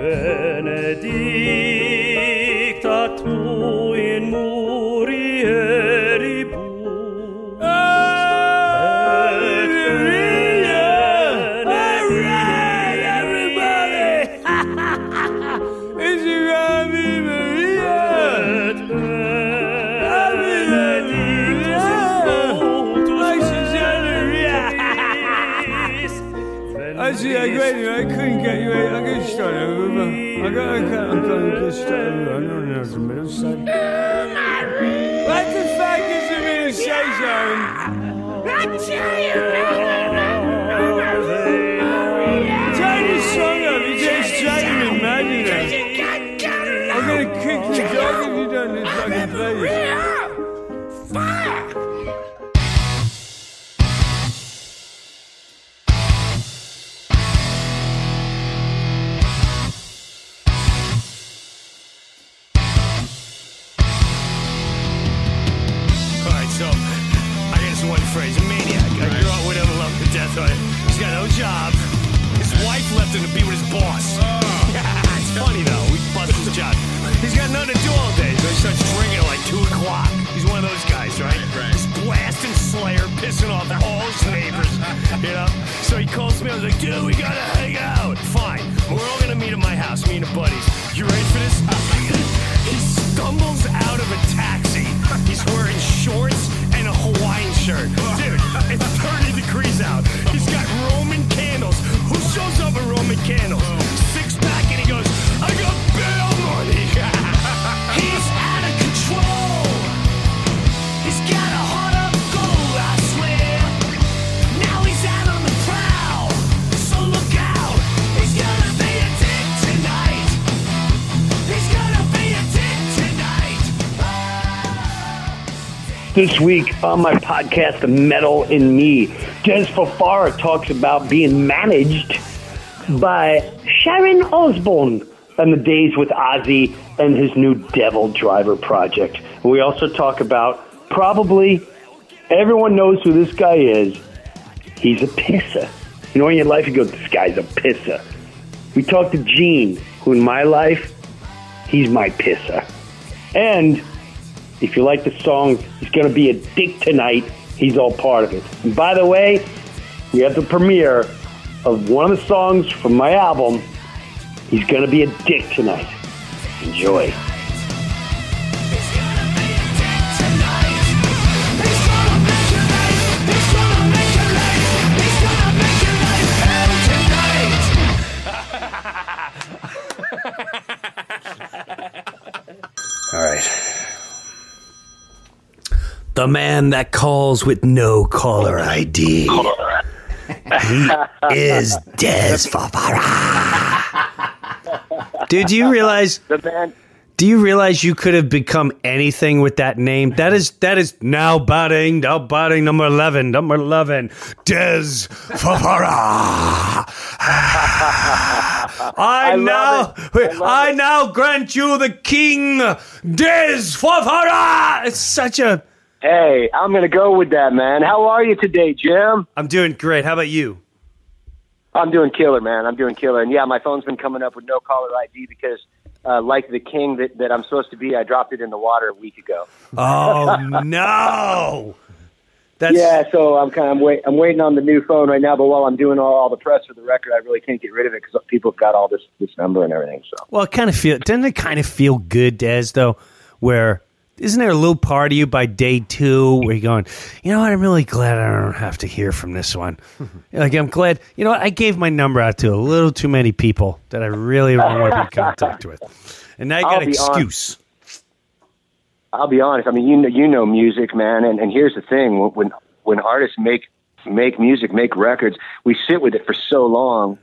Benedicta Turn loved him to death. Right? He's got no job. His wife left him to be with his boss. Oh. it's funny though. We bust his job. He's got nothing to do all day, so he starts drinking at like two o'clock. He's one of those guys, right? This week on my podcast, The Metal in Me, Dez Fafara talks about being managed by Sharon Osbourne and the days with Ozzy and his new DevilDriver project. We also talk about probably everyone knows who this guy is. He's a pisser. You know, in your life, you go, this guy's a pisser. We talk to Gene, who in my life, he's my pisser. And if you like the song, he's going to be a dick tonight. He's all part of it. And by the way, we have the premiere of one of the songs from my album. He's going to be a dick tonight. Enjoy. The man that calls with no caller ID. He is Dez Fafara. Dude, do you realize? The man. Do you realize you could have become anything with that name? That is that is now batting, now batting number eleven, number eleven, Dez Fafara. I, now, I, now grant you the king, Dez Fafara. It's such a. Hey, I'm going to go with that, man. How are you today, Jim? I'm doing great. How about you? I'm doing killer, man. I'm doing killer. And yeah, my phone's been coming up with no caller ID because, uh, like the king that, that I'm supposed to be, I dropped it in the water a week ago. Oh no! That's yeah, so I'm kind of I'm, wait, I'm waiting on the new phone right now. But while I'm doing all, all the press for the record, I really can't get rid of it because people have got all this this number and everything. So Well, it kind of feel doesn't it kind of feel good, Dez? Though, where isn't there a little part of you by day two where you're going, you know what? I'm really glad I don't have to hear from this one. like I'm glad, you know what? I gave my number out to a little too many people that I really don't want to be in contact with, and now I got an be honest. excuse. I'll be honest. I mean, you know, you know music, man. And, and here's the thing: when when artists make make music, make records, we sit with it for so long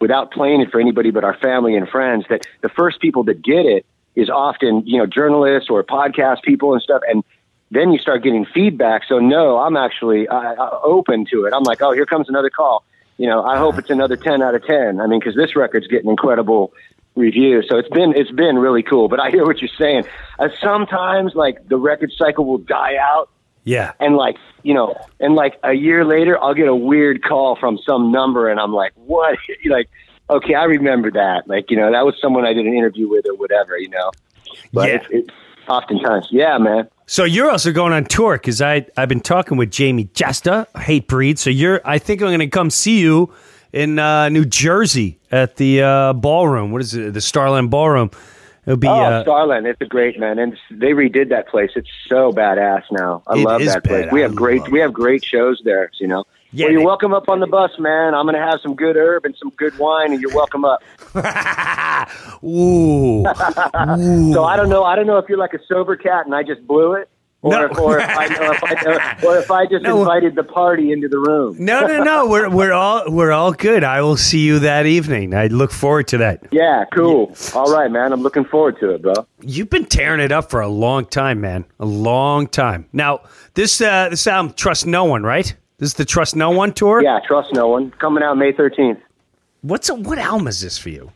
without playing it for anybody but our family and friends. That the first people that get it is often you know journalists or podcast people and stuff. And then you start getting feedback. So no, I'm actually uh, open to it. I'm like, oh, here comes another call. You know, I hope it's another ten out of ten. I mean, because this record's getting incredible review. So it's been it's been really cool. But I hear what you're saying. Uh, sometimes like the record cycle will die out, Yeah. and like you know, and like a year later, I'll get a weird call from some number, and I'm like, what? like, okay, I remember that. Like you know, that was someone I did an interview with or whatever. You know, but Yeah. it's, it's oftentimes, yeah, man. So you're also going on tour because I I've been talking with Jamey Jasta, Hatebreed. So you're I think I'm going to come see you in uh, New Jersey at the uh, ballroom. What is it? The Starland Ballroom. It'll be Oh, uh, Starland, it's a great man, and they redid that place. It's so badass now. I love that place. We I have great, we have great shows there. You know. Yeah, well, you're they- welcome up on the bus, man. I'm gonna have some good herb and some good wine, and you're welcome up. ooh. So I don't know. I don't know if you're like a sober cat and I just blew it, or, No. if, or, if, I, or, if, I, or if I just No. invited the party into the room. No, no, no. We're we're all we're all good. I will see you that evening. I look forward to that. Yeah, cool. All right, man. I'm looking forward to it, bro. You've been tearing it up for a long time, man. A long time. Now, this uh, this album, Trust No One, right? This is the Trust No One tour. Yeah, trust no one. Coming out May 13th. What's a, what album is this for you?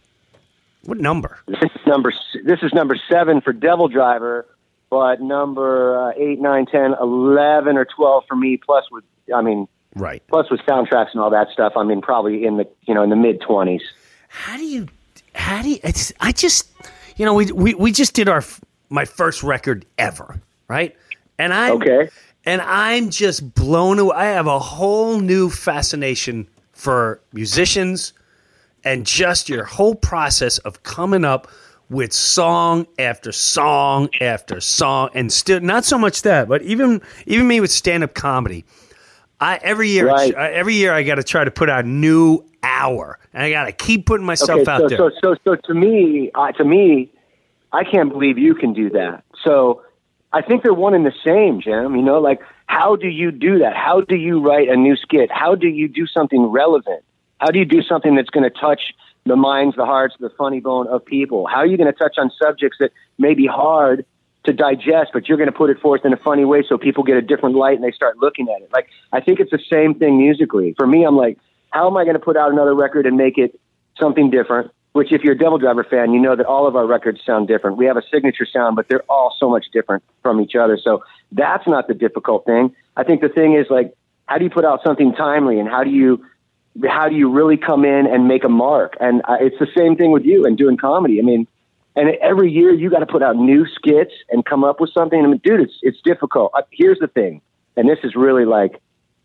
What number? This is number. This is number seven for DevilDriver, but number uh, eight, nine, ten, eleven, or twelve for me. Plus with, I mean, Right. plus with soundtracks and all that stuff. I mean, probably in the you know in the mid twenties. How do you? How do you? It's, I just, you know, we we we just did our my first record ever, right? And I Okay. And I'm just blown away. I have a whole new fascination for musicians and just your whole process of coming up with song after song after song and still not so much that but even even me with stand-up comedy I every year Right. I- every year I got to try to put out a new hour and I got to keep putting myself Okay, out so, there so so so to me, uh, to me, I can't believe you can do that. So I think they're one and the same, Jim. You know, like how do you do that? How do you write a new skit? How do you do something relevant? How do you do something that's going to touch the minds, the hearts, the funny bone of people? How are you going to touch on subjects that may be hard to digest, but you're going to put it forth in a funny way so people get a different light and they start looking at it? Like I think it's the same thing musically. For me, I'm like, how am I going to put out another record and make it something different? Which, if you're a DevilDriver fan, you know that all of our records sound different. We have a signature sound, but they're all so much different from each other. So that's not the difficult thing. I think the thing is like, how do you put out something timely, and how do you how do you really come in and make a mark? And uh, it's the same thing with you and doing comedy. I mean, and every year you got to put out new skits and come up with something. I mean, dude, it's it's difficult. Uh, here's the thing, and this is really like,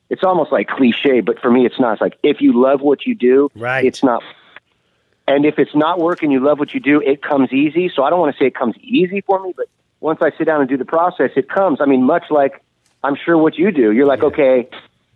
it's almost like cliche, but for me, it's not. It's like if you love what you do, Right. It's not. And if it's not working, you love what you do, it comes easy. So I don't want to say it comes easy for me, but once I sit down and do the process, it comes. I mean, much like I'm sure what you do. You're like, okay,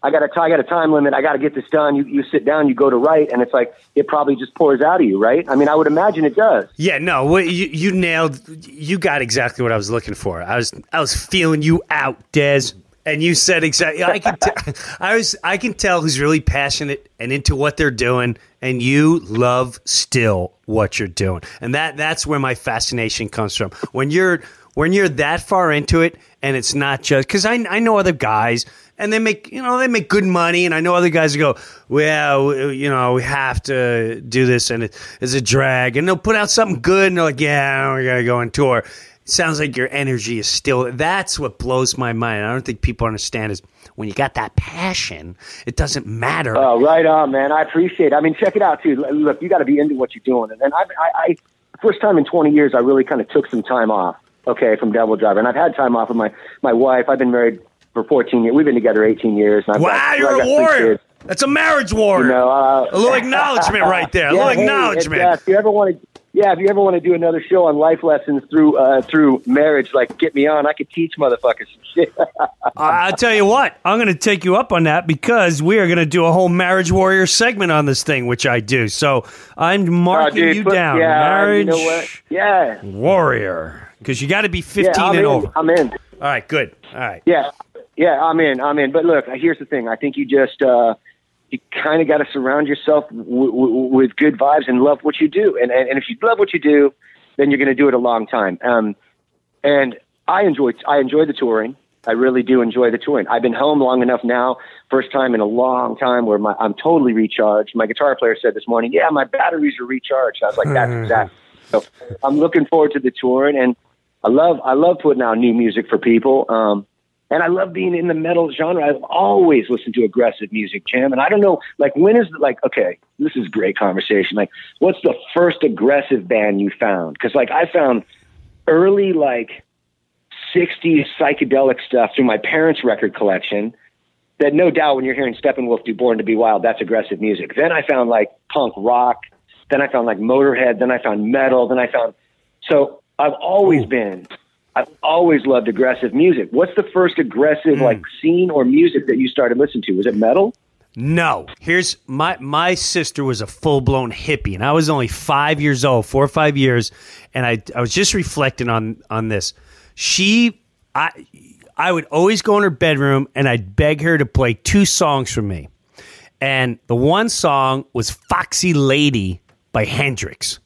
I got a I got a time limit. I got to get this done. You you sit down, you go to write, and it's like it probably just pours out of you, right? I mean, I would imagine it does. Yeah, no, you you nailed. You got exactly what I was looking for. I was I was feeling you out, Dez, and you said exactly. I can t- I was I can tell who's really passionate and into what they're doing, and you love still what you're doing, and that that's where my fascination comes from. When you're when you're that far into it, and it's not just because I I know other guys. And they make, you know, they make good money. And I know other guys go, well, you know, we have to do this, and it is a drag. And they'll put out something good, and they're like, yeah, we're gonna go on tour. Sounds like your energy is still. That's what blows my mind. I don't think people understand is when you got that passion, it doesn't matter. Oh, right on, man. I appreciate it. I mean, check it out, too. Look, you got to be into what you're doing. And I, I, I, first time in 20 years, I really kind of took some time off, okay, from DevilDriver. And I've had time off with my, my wife. I've been married for 14 years. We've been together 18 years. And I've wow, got, you're got a warrior. That's a marriage warrior. You know, uh, a little acknowledgement right there. A little hey, acknowledgement. uh, if you ever want to, yeah, if you ever want to do another show on life lessons through uh, through marriage, like get me on. I could teach motherfuckers some shit. I'll tell you what, I'm going to take you up on that because we are going to do a whole marriage warrior segment on this thing, which I do. So I'm marking Oh, dude, you put- down. Yeah, marriage you know? Yeah. warrior. because you got to be 15 yeah, and in. over. I'm in. All right, good. All right. Yeah, yeah, I'm in. I'm in. But look, here's the thing. I think you just uh, you kind of got to surround yourself w- w- with good vibes and love what you do. And, and and if you love what you do, then you're going to do it a long time. Um, and I enjoy I enjoy the touring. I really do enjoy the touring. I've been home long enough now, first time in a long time where my, I'm totally recharged. My guitar player said this morning, "Yeah, my batteries are recharged." I was like, "That's exactly." So I'm looking forward to the touring, and I love I love putting out new music for people. Um, and I love being in the metal genre. I've always listened to aggressive music, Jam. And I don't know, like, when is like, okay, this is great conversation. Like, what's the first aggressive band you found? Because like I found early like 60s psychedelic stuff through my parents' record collection. That no doubt when you're hearing Steppenwolf do Born to Be Wild, that's aggressive music. Then I found like punk rock. Then I found like Motorhead. Then I found metal. Then I found so I've always been I've always loved aggressive music. What's the first aggressive hmm. like scene or music that you started listening to? Was it metal? No. Here's my my sister was a full blown hippie, and I was only five years old, four or five years, and I I was just reflecting on on this. She I I would always go in her bedroom and I'd beg her to play two songs for me. And the one song was Foxy Lady by Hendrix.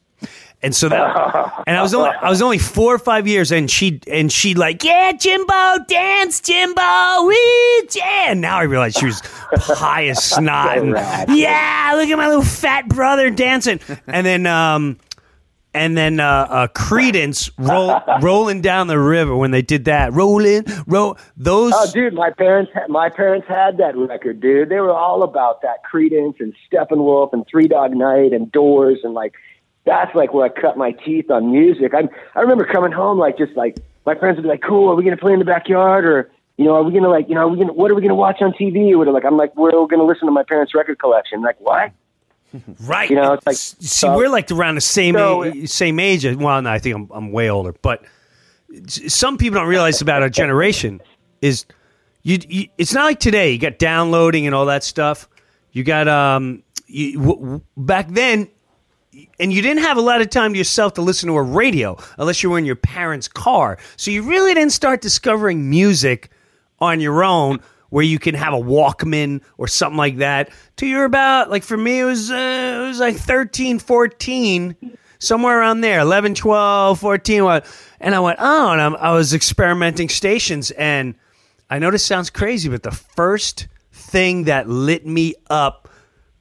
And so that, and I was only I was only four or five years, and she and she like, yeah, Jimbo, dance, Jimbo, wee, yeah. And now I realize she was high as snot. and, yeah, look at my little fat brother dancing. And then um, and then uh, uh, Creedence roll, rolling down the river when they did that, rolling, roll those. Oh, dude, my parents my parents had that record, dude. They were all about that Creedence and Steppenwolf and Three Dog Night and Doors and like that's like where I cut my teeth on music. I I remember coming home like just like my friends would be like, "Cool, are we gonna play in the backyard or?" You know, are we gonna like, you know, are we gonna, what are we gonna watch on TV? Or like, I'm like, we're gonna listen to my parents' record collection. Like, what? Right. You know, it's like- see, we're like around the same So- age, same age. Well, no, I think I'm I'm way older, but some people don't realize about our generation is you, you. It's not like today. You got downloading and all that stuff. You got um. You, w- w- back then, and you didn't have a lot of time to yourself to listen to a radio unless you were in your parents' car. So you really didn't start discovering music on your own where you can have a Walkman or something like that till you're about like for me it was uh, it was like 13 14 somewhere around there 11 12 14 what and I went oh and I'm, I was experimenting stations and I know this sounds crazy but the first thing that lit me up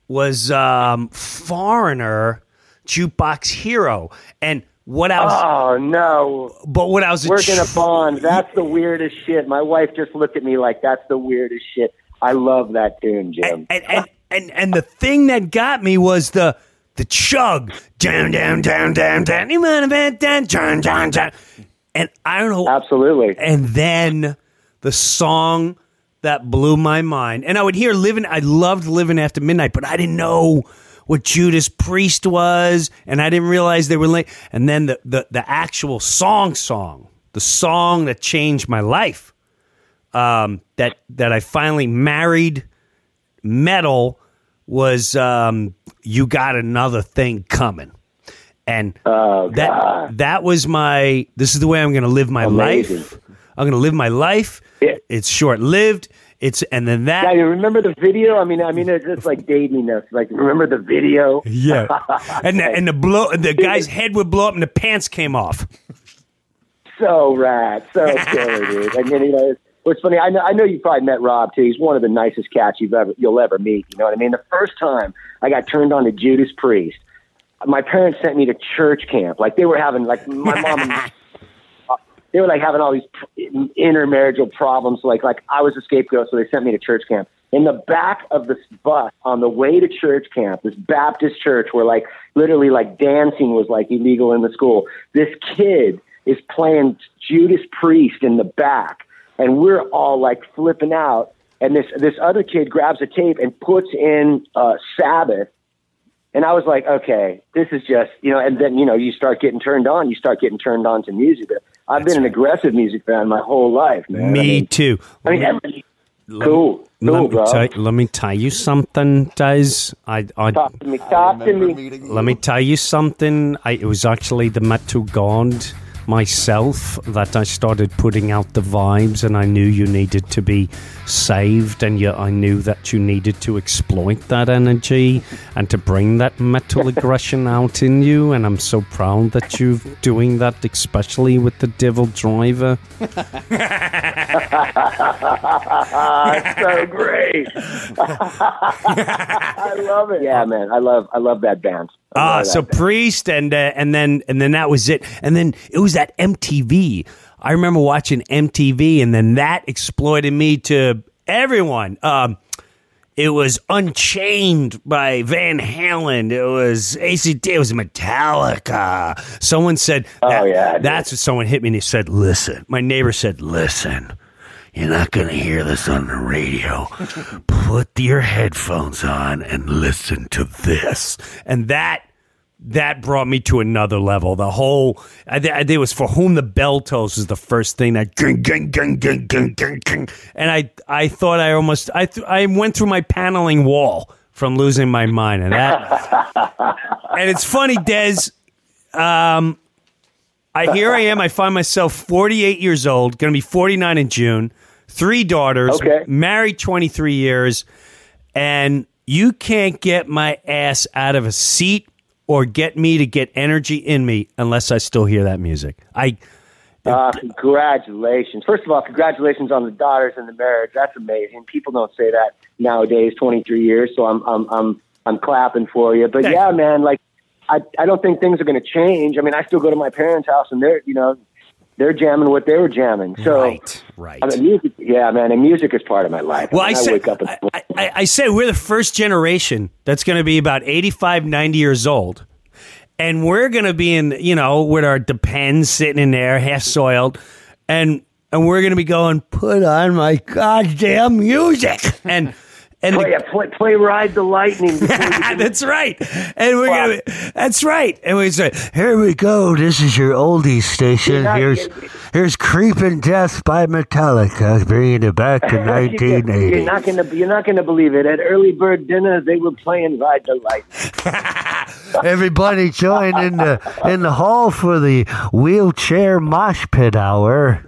was um, Foreigner Jukebox Hero and what I was Oh no, but what I was we're attr- bond. That's the weirdest shit. My wife just looked at me like that's the weirdest shit. I love that tune, Jim. and and and and the thing that got me was the the chug down down down down down you wanna down down down down and I don't know Absolutely. and then the song that blew my mind and I would hear living I loved living after midnight but I didn't know what Judas Priest was and I didn't realize they were late and then the the, the actual song song the song that changed my life um, that that I finally married metal was um, you got another thing coming. And Oh, that that was my this is the way i'm going to live my Amazing. life. I'm going to live my life. Yeah. it's short lived it's and then that Yeah, you remember the video? I mean, I mean, it's just like dating us. Like, remember the video? yeah and the, and the blow the guy's head would blow up and the pants came off so rad, so silly, dude. And then you know, it's, it's funny. I know, I know you probably met Rob too. He's one of the nicest cats you've ever you'll ever meet. You know what I mean? The first time I got turned on to Judas Priest, my parents sent me to church camp. Like they were having like my mom. they were like having all these intermarital problems. Like like I was a scapegoat, so they sent me to church camp. In the back of this bus on the way to church camp, this Baptist church where like literally like dancing was like illegal in the school. This kid is playing Judas Priest in the back, and we're all like flipping out. And this this other kid grabs a tape and puts in uh, Sabbath, and I was like, okay, this is just, you know, and then, you know, you start getting turned on, you start getting turned on to music. I've been an aggressive music fan my whole life, man. I me mean, too I mean, every- cool, let cool, me, bro. tell, let me tell you something guys i i Talk to me, talk to me. let me tell you something I, it was actually the metal god myself that I started putting out the vibes, and I knew you needed to be saved, and yet I knew that you needed to exploit that energy and to bring that metal aggression out in you. And I'm so proud that you're doing that, especially with the DevilDriver. So great. I love it. Yeah, man. I love I love that band. Ah, so that. Priest, and uh, and then and then that was it, and then it was that MTV. I remember watching MTV, and then that exploited me to everyone. Um, it was Unchained by Van Halen. It was ACT. It was Metallica. Someone said, Oh, that- yeah, that's what someone hit me and he said, "Listen." My neighbor said, "Listen." You're not going to hear this on the radio. Put your headphones on and listen to this. And that that brought me to another level. The whole I, I think it was for whom the bell tolls is the first thing that ging, ging, ging, ging, ging, ging, ging. and I I thought I almost I th- I went through my paneling wall from losing my mind and that and it's funny Dez um I here I am I find myself 48 years old going to be 49 in June three daughters Okay. married 23 years and you can't get my ass out of a seat or get me to get energy in me unless I still hear that music. I Uh, congratulations. First of all, congratulations on the daughters and the marriage. That's amazing. People don't say that nowadays, 23 years. So I'm, I'm, I'm, I'm clapping for you. But Thank yeah, man, like, I, I don't think things are going to change. I mean, I still go to my parents' house and they're, you know, they're jamming what they were jamming. So, right, right. I mean, music, yeah, man, and music is part of my life. well, I, mean, say, wake up. I, I, I say we're the first generation that's going to be about 85, 90 years old. And we're going to be in, you know, with our Depends sitting in there, half soiled. And and we're going to be going, put on my goddamn music. And, and the- play, play, play Ride the Lightning. can- that's right. And we're gonna. That's right. And we say, "Here we go. This is your oldies station. Here's here's Creeping Death by Metallica, bringing it back to You're 1980." not gonna, you're not gonna believe it. At early bird dinner, they were playing Ride the Lightning. Everybody join in the in the hall for the wheelchair mosh pit hour.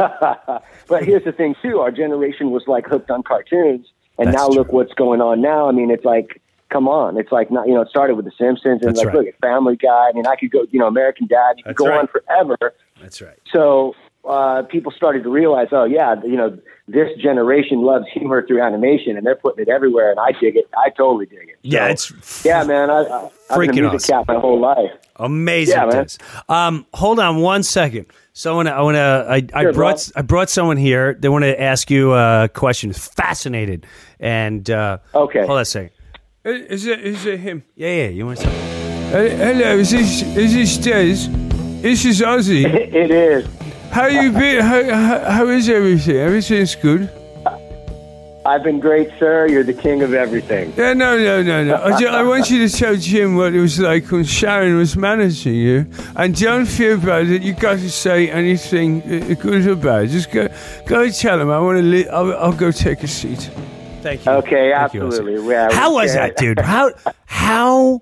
But here's the thing too: our generation was like hooked on cartoons, and That's now true. look what's going on now. I mean, it's like, come on, it's like not, you know, it started with The Simpsons, and That's like, right. look at Family Guy. I mean, I could go, you know, American Dad. You could That's go right. on forever. That's right. So uh, people started to realize, oh yeah, you know, this generation loves humor through animation, and they're putting it everywhere, and I dig it. I totally dig it. Yeah, So, it's yeah, man. I, I, I've been a music awesome. cat my whole life. Amazing. Yeah, man. Um, hold on one second. Someone, I want to. I, I Sure, brought. Bob. I brought someone here. They want to ask you a question. Fascinated. And uh, Okay. hold on a second. Is it, is it him? Yeah, yeah. You want to? Uh, hello, is this, is this Dez? This is Ozzy. it is. How you been? How, how, how is everything? Everything's good? I've been great, sir. You're the king of everything. Yeah, no, no, no, no. I, ju- I want you to tell Jim what it was like when Sharon was managing you. And don't feel bad that you got to say anything uh, good or bad. Just go go and tell him. I want to li- I'll, I'll go take a seat. Thank you. Okay, Thank you, absolutely. Yeah, How was that, dude? How how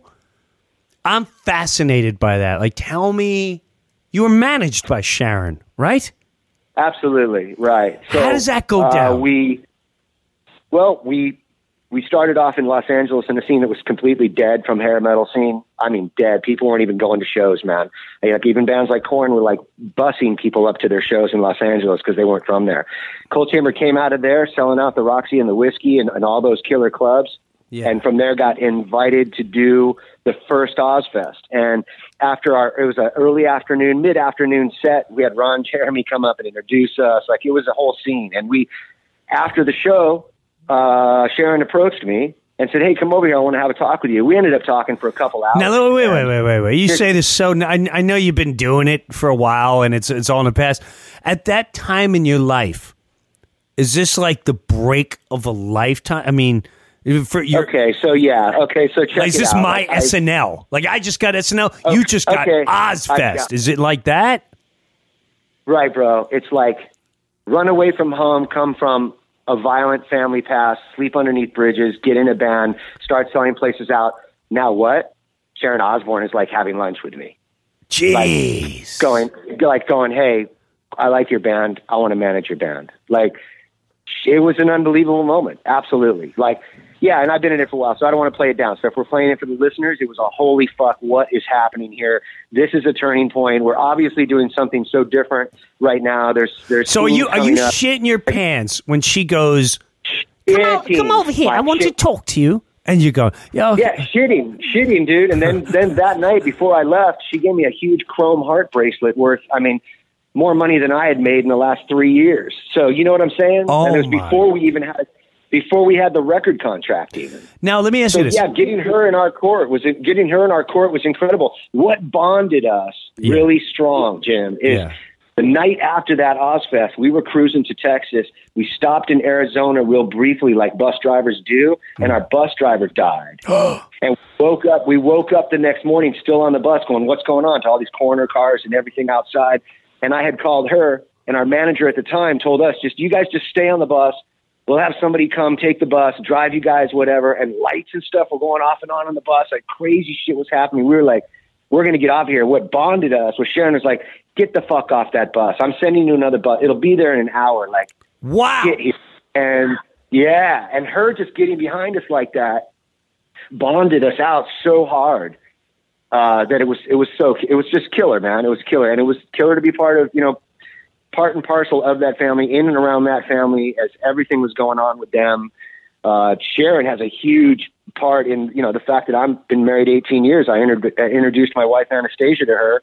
I'm fascinated by that. Like tell me you were managed by Sharon, right? Absolutely right. So, How does that go uh, down? we, well, we we started off in Los Angeles in a scene that was completely dead from hair metal scene. I mean, dead. People weren't even going to shows, man. Like even bands like Korn were like busing people up to their shows in Los Angeles because they weren't from there. Coal Chamber came out of there, selling out the Roxy and the Whisky and, and all those killer clubs. Yeah. And from there, got invited to do the first Ozzfest. And after our, it was an early afternoon, mid afternoon set. We had Ron Jeremy come up and introduce us. Like it was a whole scene. And we, after the show, uh, Sharon approached me and said, "Hey, come over here. I want to have a talk with you." We ended up talking for a couple hours. Now, wait, wait, wait, wait, wait. You say this so. I, I know you've been doing it for a while, and it's it's all in the past. At that time in your life, is this like the break of a lifetime? I mean, for your Okay, so yeah. Okay, so check like, is this out. my I- SNL? Like I just got SNL. you just got okay. Ozzfest. Got- is it like that? Right, bro. It's like run away from home, come from a violent family past, sleep underneath bridges, get in a band, start selling places out. Now what? Sharon Osbourne is like having lunch with me. Jeez. going like going, hey, I like your band. I want to manage your band. Like it was an unbelievable moment. Absolutely. Like yeah, and I've been in it for a while, so I don't want to play it down. So if we're playing it for the listeners, it was a holy fuck, what is happening here? This is a turning point. We're obviously doing something so different right now. There's there's So are you are you up. shitting your pants when she goes? Come, o- Shitting. come over here. I Like want to talk to you. And you go, yeah, okay. Yeah, shitting, shitting, dude. And then, then that night before I left, she gave me a huge chrome heart bracelet worth, I mean, more money than I had made in the last three years. So you know what I'm saying? Oh, and it was oh my. before we even had, before we had the record contract even. Now let me ask So you this. yeah, getting her in our court was getting her in our court was incredible. What bonded us Yeah. really strong, Jim, is Yeah. the night after that Ozzfest, we were cruising to Texas. We stopped in Arizona real briefly, like bus drivers do, and mm. our bus driver died. and woke up. We woke up the next morning, still on the bus, going, "What's going on?" To all these corner cars and everything outside. And I had called her, and our manager at the time told us, "Just you guys just stay on the bus. We'll have somebody come take the bus, drive you guys, whatever." And lights and stuff were going off and on on the bus. Like crazy shit was happening. We were like, "We're going to get off here." What bonded us was Sharon was like, "Get the fuck off that bus. I'm sending you another bus. It'll be there in an hour." Like Wow. get here. And yeah, and her just getting behind us like that bonded us out so hard uh, that it was it was so it was just killer, man. It was killer, and it was killer to be part of you know part and parcel of that family, in and around that family, as everything was going on with them. Uh, Sharon has a huge part in you know the fact that I've been married 18 years. I inter- introduced my wife Anastasia to her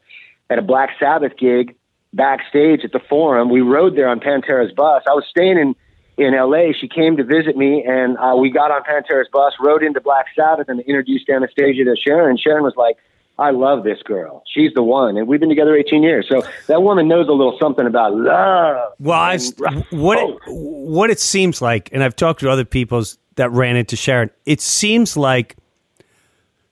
at a Black Sabbath gig backstage at the Forum. We rode there on Pantera's bus. I was staying in in LA. She came to visit me, and uh, we got on Pantera's bus, rode into Black Sabbath, and introduced Anastasia to Sharon. Sharon was like, "I love this girl. She's the one." And we've been together 18 years, so that woman knows a little something about love. Well, I, what it, what it seems like, and I've talked to other people that ran into Sharon. It seems like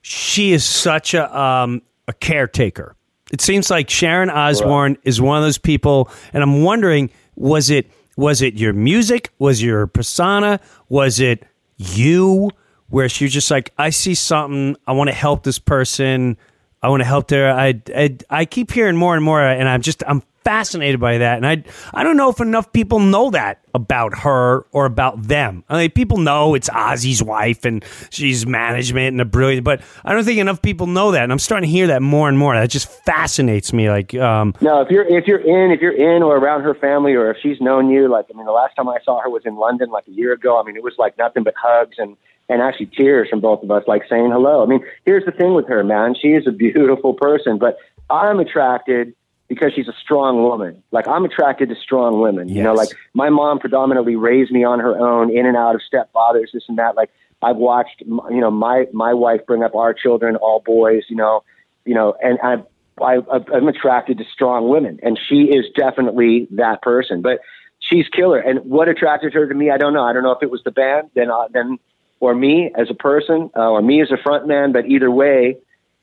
she is such a um, a caretaker. It seems like Sharon Osbourne is one of those people, and I'm wondering was it was it your music, was your persona, was it you, where she was just like, I see something, I want to help this person, I want to help there. I, I I keep hearing more and more, and I'm just I'm fascinated by that, and I I don't know if enough people know that about her or about them. I mean, people know it's Ozzy's wife and she's management and a brilliant, but I don't think enough people know that, and I'm starting to hear that more and more. That just fascinates me. Like, um, No, if you're if you're in if you're in or around her family or if she's known you, like I mean, the last time I saw her was in London like a year ago. I mean, it was like nothing but hugs and and actually tears from both of us, like saying hello. I mean, here's the thing with her, man. She is a beautiful person, but I'm attracted because she's a strong woman. Like I'm attracted to strong women. You know, like my mom predominantly raised me on her own, in and out of stepfathers, this and that. Like I've watched, you know, my my wife bring up our children, all boys. You know, you know, and I, I I'm attracted to strong women, and she is definitely that person. But she's killer. And what attracted her to me, I don't know. I don't know if it was the band, then uh, then or me as a person, uh, or me as a front man. But either way,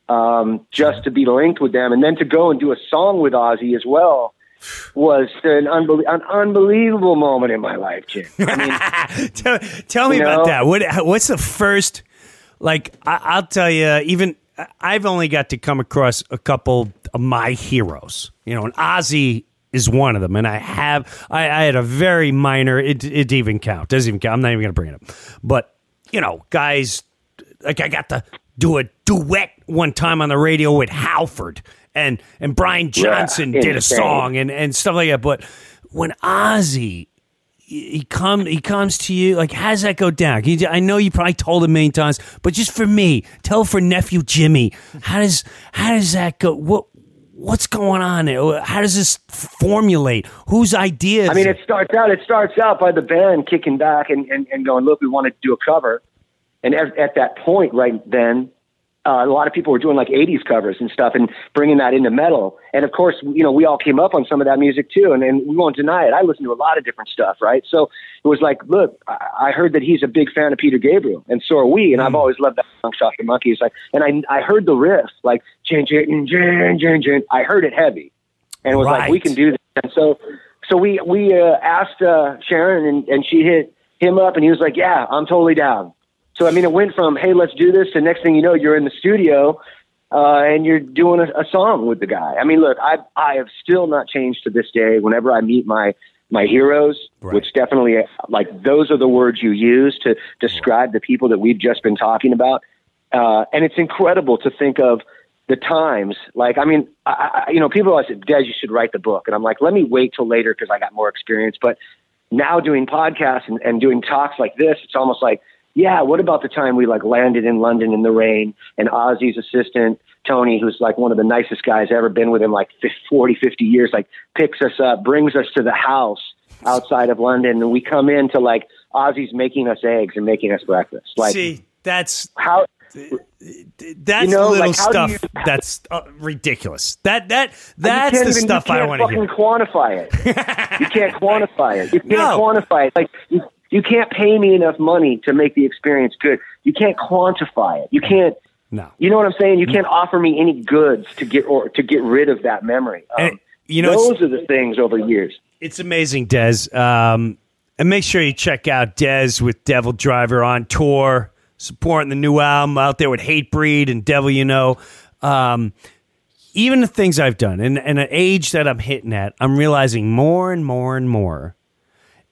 um, just to be linked with them, and then to go and do a song with Ozzy as well. Was an, an unbelievable moment in my life, Jim. I mean, tell, tell me about know? that. What what's the first? Like I, I'll tell you, even I've only got to come across a couple of my heroes. You know, and Ozzy is one of them, and I have I, I had a very minor. It it didn't even count. Doesn't even count. I'm not even going to bring it up. But you know, guys, like I got to do a duet one time on the radio with Halford and and Brian Johnson did a song and and stuff like that. But when Ozzy he come he comes to you like how does that go down you- i know you probably told him many times but just for me tell for nephew jimmy how does how does that go what what's going on there? how does this formulate whose ideas I mean, it starts out. It starts out by the band kicking back and, and, and going, "Look, we want to do a cover." And at, at that point, right then, uh, a lot of people were doing like '80s covers and stuff, and bringing that into metal. And of course, you know, we all came up on some of that music too, and, and we won't deny it. I listened to a lot of different stuff, right? So it was like, look, I, I heard that he's a big fan of Peter Gabriel, and so are we. And I've always loved that song, "Shock the Monkeys." Like, and I I heard the riff, like, "Jin jin jin jin jin." I heard it heavy and it was like, "We can do this." And so, so we we uh, asked uh, Sharon, and, and she hit him up, and he was like, "Yeah, I'm totally down." So I mean, it went from "Hey, let's do this" to next thing you know, you're in the studio uh, and you're doing a, a song with the guy. I mean, look, I I have still not changed to this day. Whenever I meet my my heroes, which definitely like those are the words you use to describe the people that we've just been talking about. Uh, and it's incredible to think of the times. Like, I mean, I, I, you know, people always said, Dez, you should write the book. And I'm like, let me wait till later because I got more experience. But now doing podcasts and, and doing talks like this, it's almost like, yeah, what about the time we like landed in London in the rain and Ozzy's assistant, Tony, who's like one of the nicest guys ever been with him like 50, 40, 50 years, like picks us up, brings us to the house outside of London. And we come in to like Ozzy's making us eggs and making us breakfast. Like, See, that's how that's You know, little like, stuff you- that's uh, ridiculous. That that that's the even- stuff I want to hear. quantify it. you can't quantify it. You can't No. quantify it. Like you, you can't pay me enough money to make the experience good. You can't quantify it. You can't. No. You know what I'm saying? You can't offer me any goods to get or to get rid of that memory. Um, And, you know, those are the things over years. It's amazing, Dez. Um, and make sure you check out Dez with DevilDriver on tour, supporting the new album out there with Hatebreed and Devil You Know. Um, even the things I've done, and, and an age that I'm hitting at, I'm realizing more and more and more.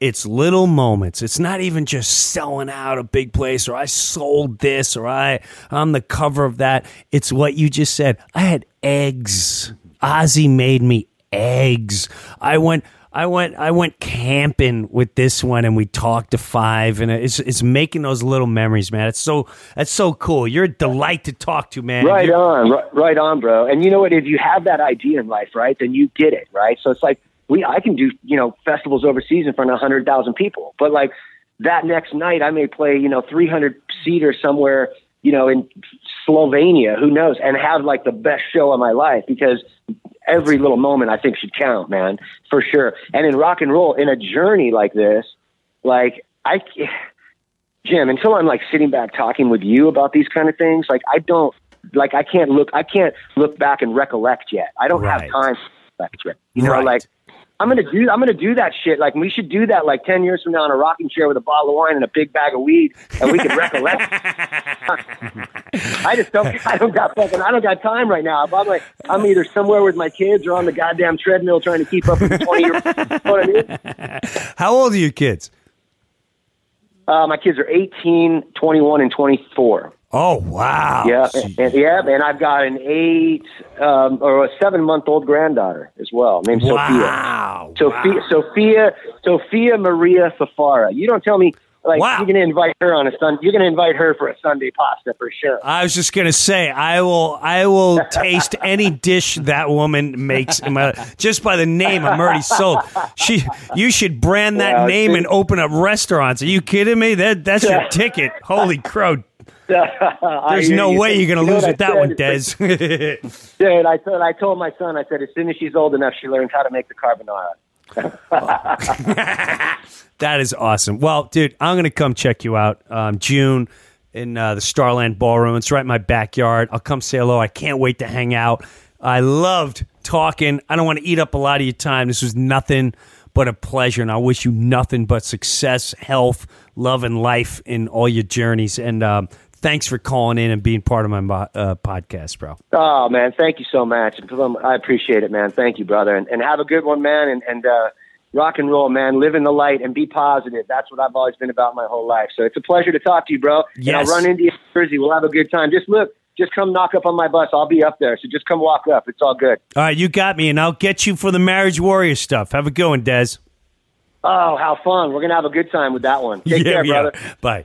It's little moments. It's not even just selling out a big place or I sold this or I on the cover of that. It's what you just said. I had eggs. Ozzy made me eggs. I went I went I went camping with this one and we talked to five and it's it's making those little memories, man. It's so that's so cool. You're a delight to talk to, man. Right You're- on, right, right on, bro. And you know what? If you have that idea in life, right, then you get it, right? So it's like we, I can do, you know, festivals overseas in front of hundred thousand people, but like that next night, I may play, you know, three hundred seater somewhere, you know, in Slovenia, who knows, and have like the best show of my life because every little moment I think should count, man, for sure. And in rock and roll, in a journey like this, like I. Jim, until I'm like sitting back talking with you about these kind of things, like I don't like I can't look I can't look back and recollect yet. I don't Right. have time to recollect yet. You know, Right. like I'm gonna do I'm gonna do that shit. Like we should do that like ten years from now in a rocking chair with a bottle of wine and a big bag of weed and we could recollect. I just don't I don't got fucking I don't got time right now. I'm like I'm either somewhere with my kids or on the goddamn treadmill trying to keep up with the twenty year you know I mean? How old are your kids? Uh, my kids are 18, 21, and 24. Oh wow. Yeah, and, and- yeah, and I've got an eight um, or a seven month old granddaughter as well, named Wow. Sophia. Sophia, Sophia, Sophia Maria Fafara. You don't tell me like Wow. you're going to invite her on a sun. You're going to invite her for a Sunday pasta for sure. I was just gonna say I will I will taste any dish that woman makes in my, just by the name I'm already sold. She you should brand that Yeah, name and open up restaurants. Are you kidding me? That that's your ticket. Holy crow. There's no way you're gonna lose with that one, Dez. Dude, I told I told my son. I said as soon as she's old enough, she learns how to make the carbonara. that is awesome. Well, dude, I'm gonna come check you out um, June in uh, the Starland Ballroom. It's right in my backyard. I'll come say hello. I can't wait to hang out. I loved talking. I don't want to eat up a lot of your time. This was nothing but a pleasure, and I wish you nothing but success, health, love, and life in all your journeys. And um, thanks for calling in and being part of my uh, podcast, bro. Oh man, thank you so much. I appreciate it, man. Thank you, brother, and, and have a good one, man. And, and uh, rock and roll, man. Live in the light and be positive. That's what I've always been about my whole life. So it's a pleasure to talk to you, bro. And Yes. I'll run into you Jersey. We'll have a good time. Just look, just come knock up on my bus. I'll be up there. So just come walk up. It's all good. All right, you got me, and I'll get you for the Marriage Warrior stuff. Have a good one, Dez. Oh, how fun! We're gonna have a good time with that one. Take care, we are. brother. Bye.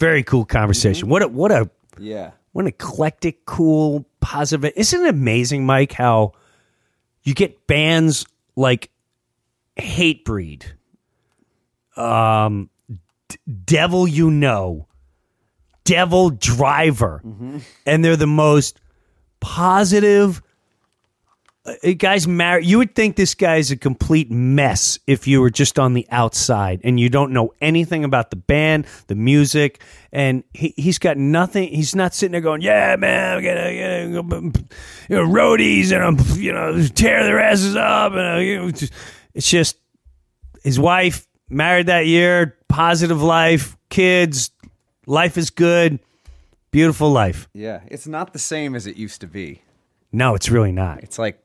Very cool conversation. What a what a Yeah. what an eclectic, cool, positive. Isn't it amazing, Mike, how you get bands like Hatebreed, um, D- Devil You Know, DevilDriver, and they're the most positive. Uh, guy's married. You would think this guy's a complete mess if you were just on the outside and you don't know anything about the band, the music, and he, he's got nothing. He's not sitting there going, "Yeah, man, I'm gonna, you know, you know roadies and I'm, you know, tear their asses up." And uh, you know, it's just his wife married that year, positive life, kids, life is good, beautiful life. Yeah, it's not the same as it used to be. No, it's really not. It's like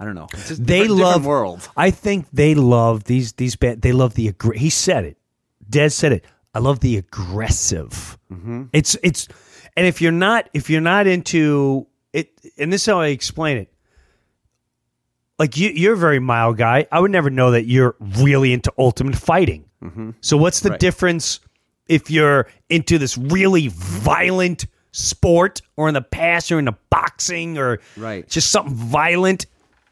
I don't know. It's just they love world. I think they love these these band. They love the aggr- he said it. Dez said it. I love the aggressive. Mm-hmm. It's it's and if you're not if you're not into it, and this is how I explain it. Like you, you're a very mild guy. I would never know that you're really into ultimate fighting. So what's the Right. difference if you're into this really violent sport, or in the past you're into boxing, or Right. just something violent?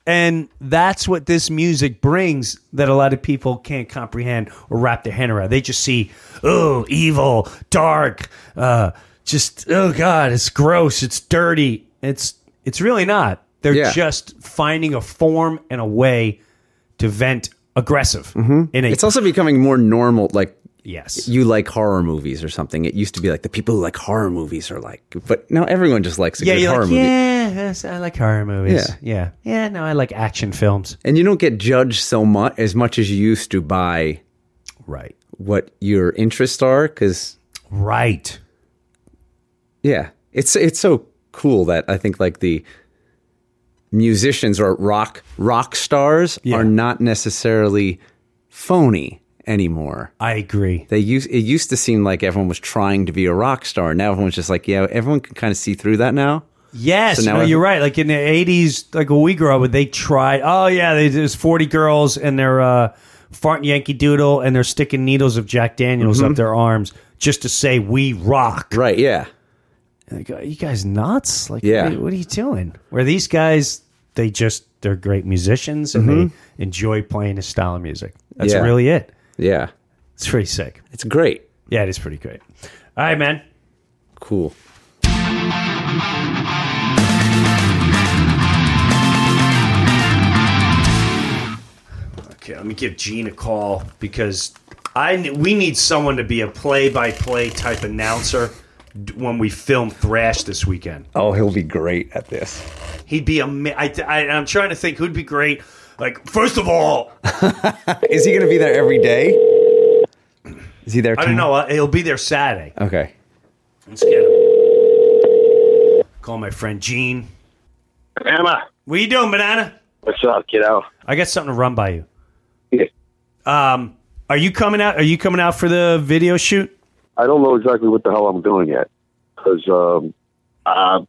And that's what this music brings that a lot of people can't comprehend or wrap their head around. They just see, oh, evil, dark, uh, just oh god, it's gross, it's dirty. It's it's really not. They're Yeah. just finding a form and a way to vent aggressive. In a, It's also becoming more normal. Like yes, you like horror movies or something. It used to be like the people who like horror movies are like, but now everyone just likes a yeah, good horror like, movie. yeah, I like horror movies. Yeah. yeah, yeah. No, I like action films. And you don't get judged so much as much as you used to by Right, what your interests are. Because right. yeah, it's it's so cool that I think like the musicians or rock rock stars Yeah. are not necessarily phony anymore. I agree. They used it used to seem like everyone was trying to be a rock star. Now everyone's just like, yeah, everyone can kind of see through that now. Yes, So now no, you're right. Like in the '80s, like when we grew up, they tried. Oh yeah, they, there's 40 girls and they're uh, farting Yankee Doodle and they're sticking needles of Jack Daniels Mm-hmm. up their arms just to say we rock. Right? Yeah. Like, are you guys nuts? Like, Yeah. what, what are you doing? Where these guys, they just they're great musicians and they enjoy playing a style of music. That's Mm-hmm. Yeah. really it. Yeah. It's pretty sick. It's great. Yeah, it is pretty great. All right, man. Cool. Okay, let me give Gene a call because I we need someone to be a play-by-play type announcer when we film Thrash this weekend. Oh, he'll be great at this. He'd be a. I, I, I'm trying to think who'd be great. Like, first of all, Is he going to be there every day? Is he there? I don't know. uh, He'll be there Saturday. Okay. Let's get him. Call my friend Gene. Emma, What you doing, banana? what's up, kiddo? I got something to run by you. Yeah. Um, are you coming out? Are you coming out for the video shoot? I don't know exactly what the hell I'm doing yet because um, uh,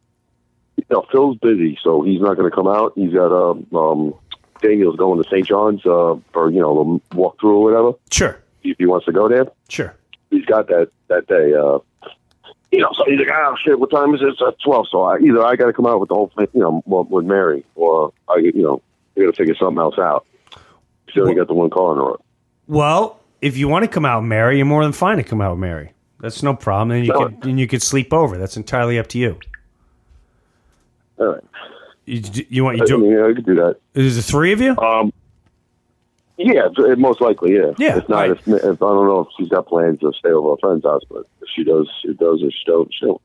you know Phil's busy, so he's not going to come out. He's got um, um, Daniel's going to St. John's uh, for you know the walkthrough or whatever. Sure, If he wants to go there, sure. he's got that that day. Uh, you know, so he's like, oh shit, what time is it? It's at twelve. So I, either I got to come out with the whole thing, you know, with with Mary, or I, you know, we got to figure something else out. She only got the one car in the road. Well, if you want to come out Mary, you're more than fine to come out with Mary. That's no problem. And you could and you could sleep over. That's entirely up to you. All right, You, you want you do? yeah, I could do that. Is the three of you? Um, yeah, most likely, yeah. Yeah, If not, right. if, if I don't know if she's got plans to stay over a friend's house, but if she does, she does. If she don't, she don't.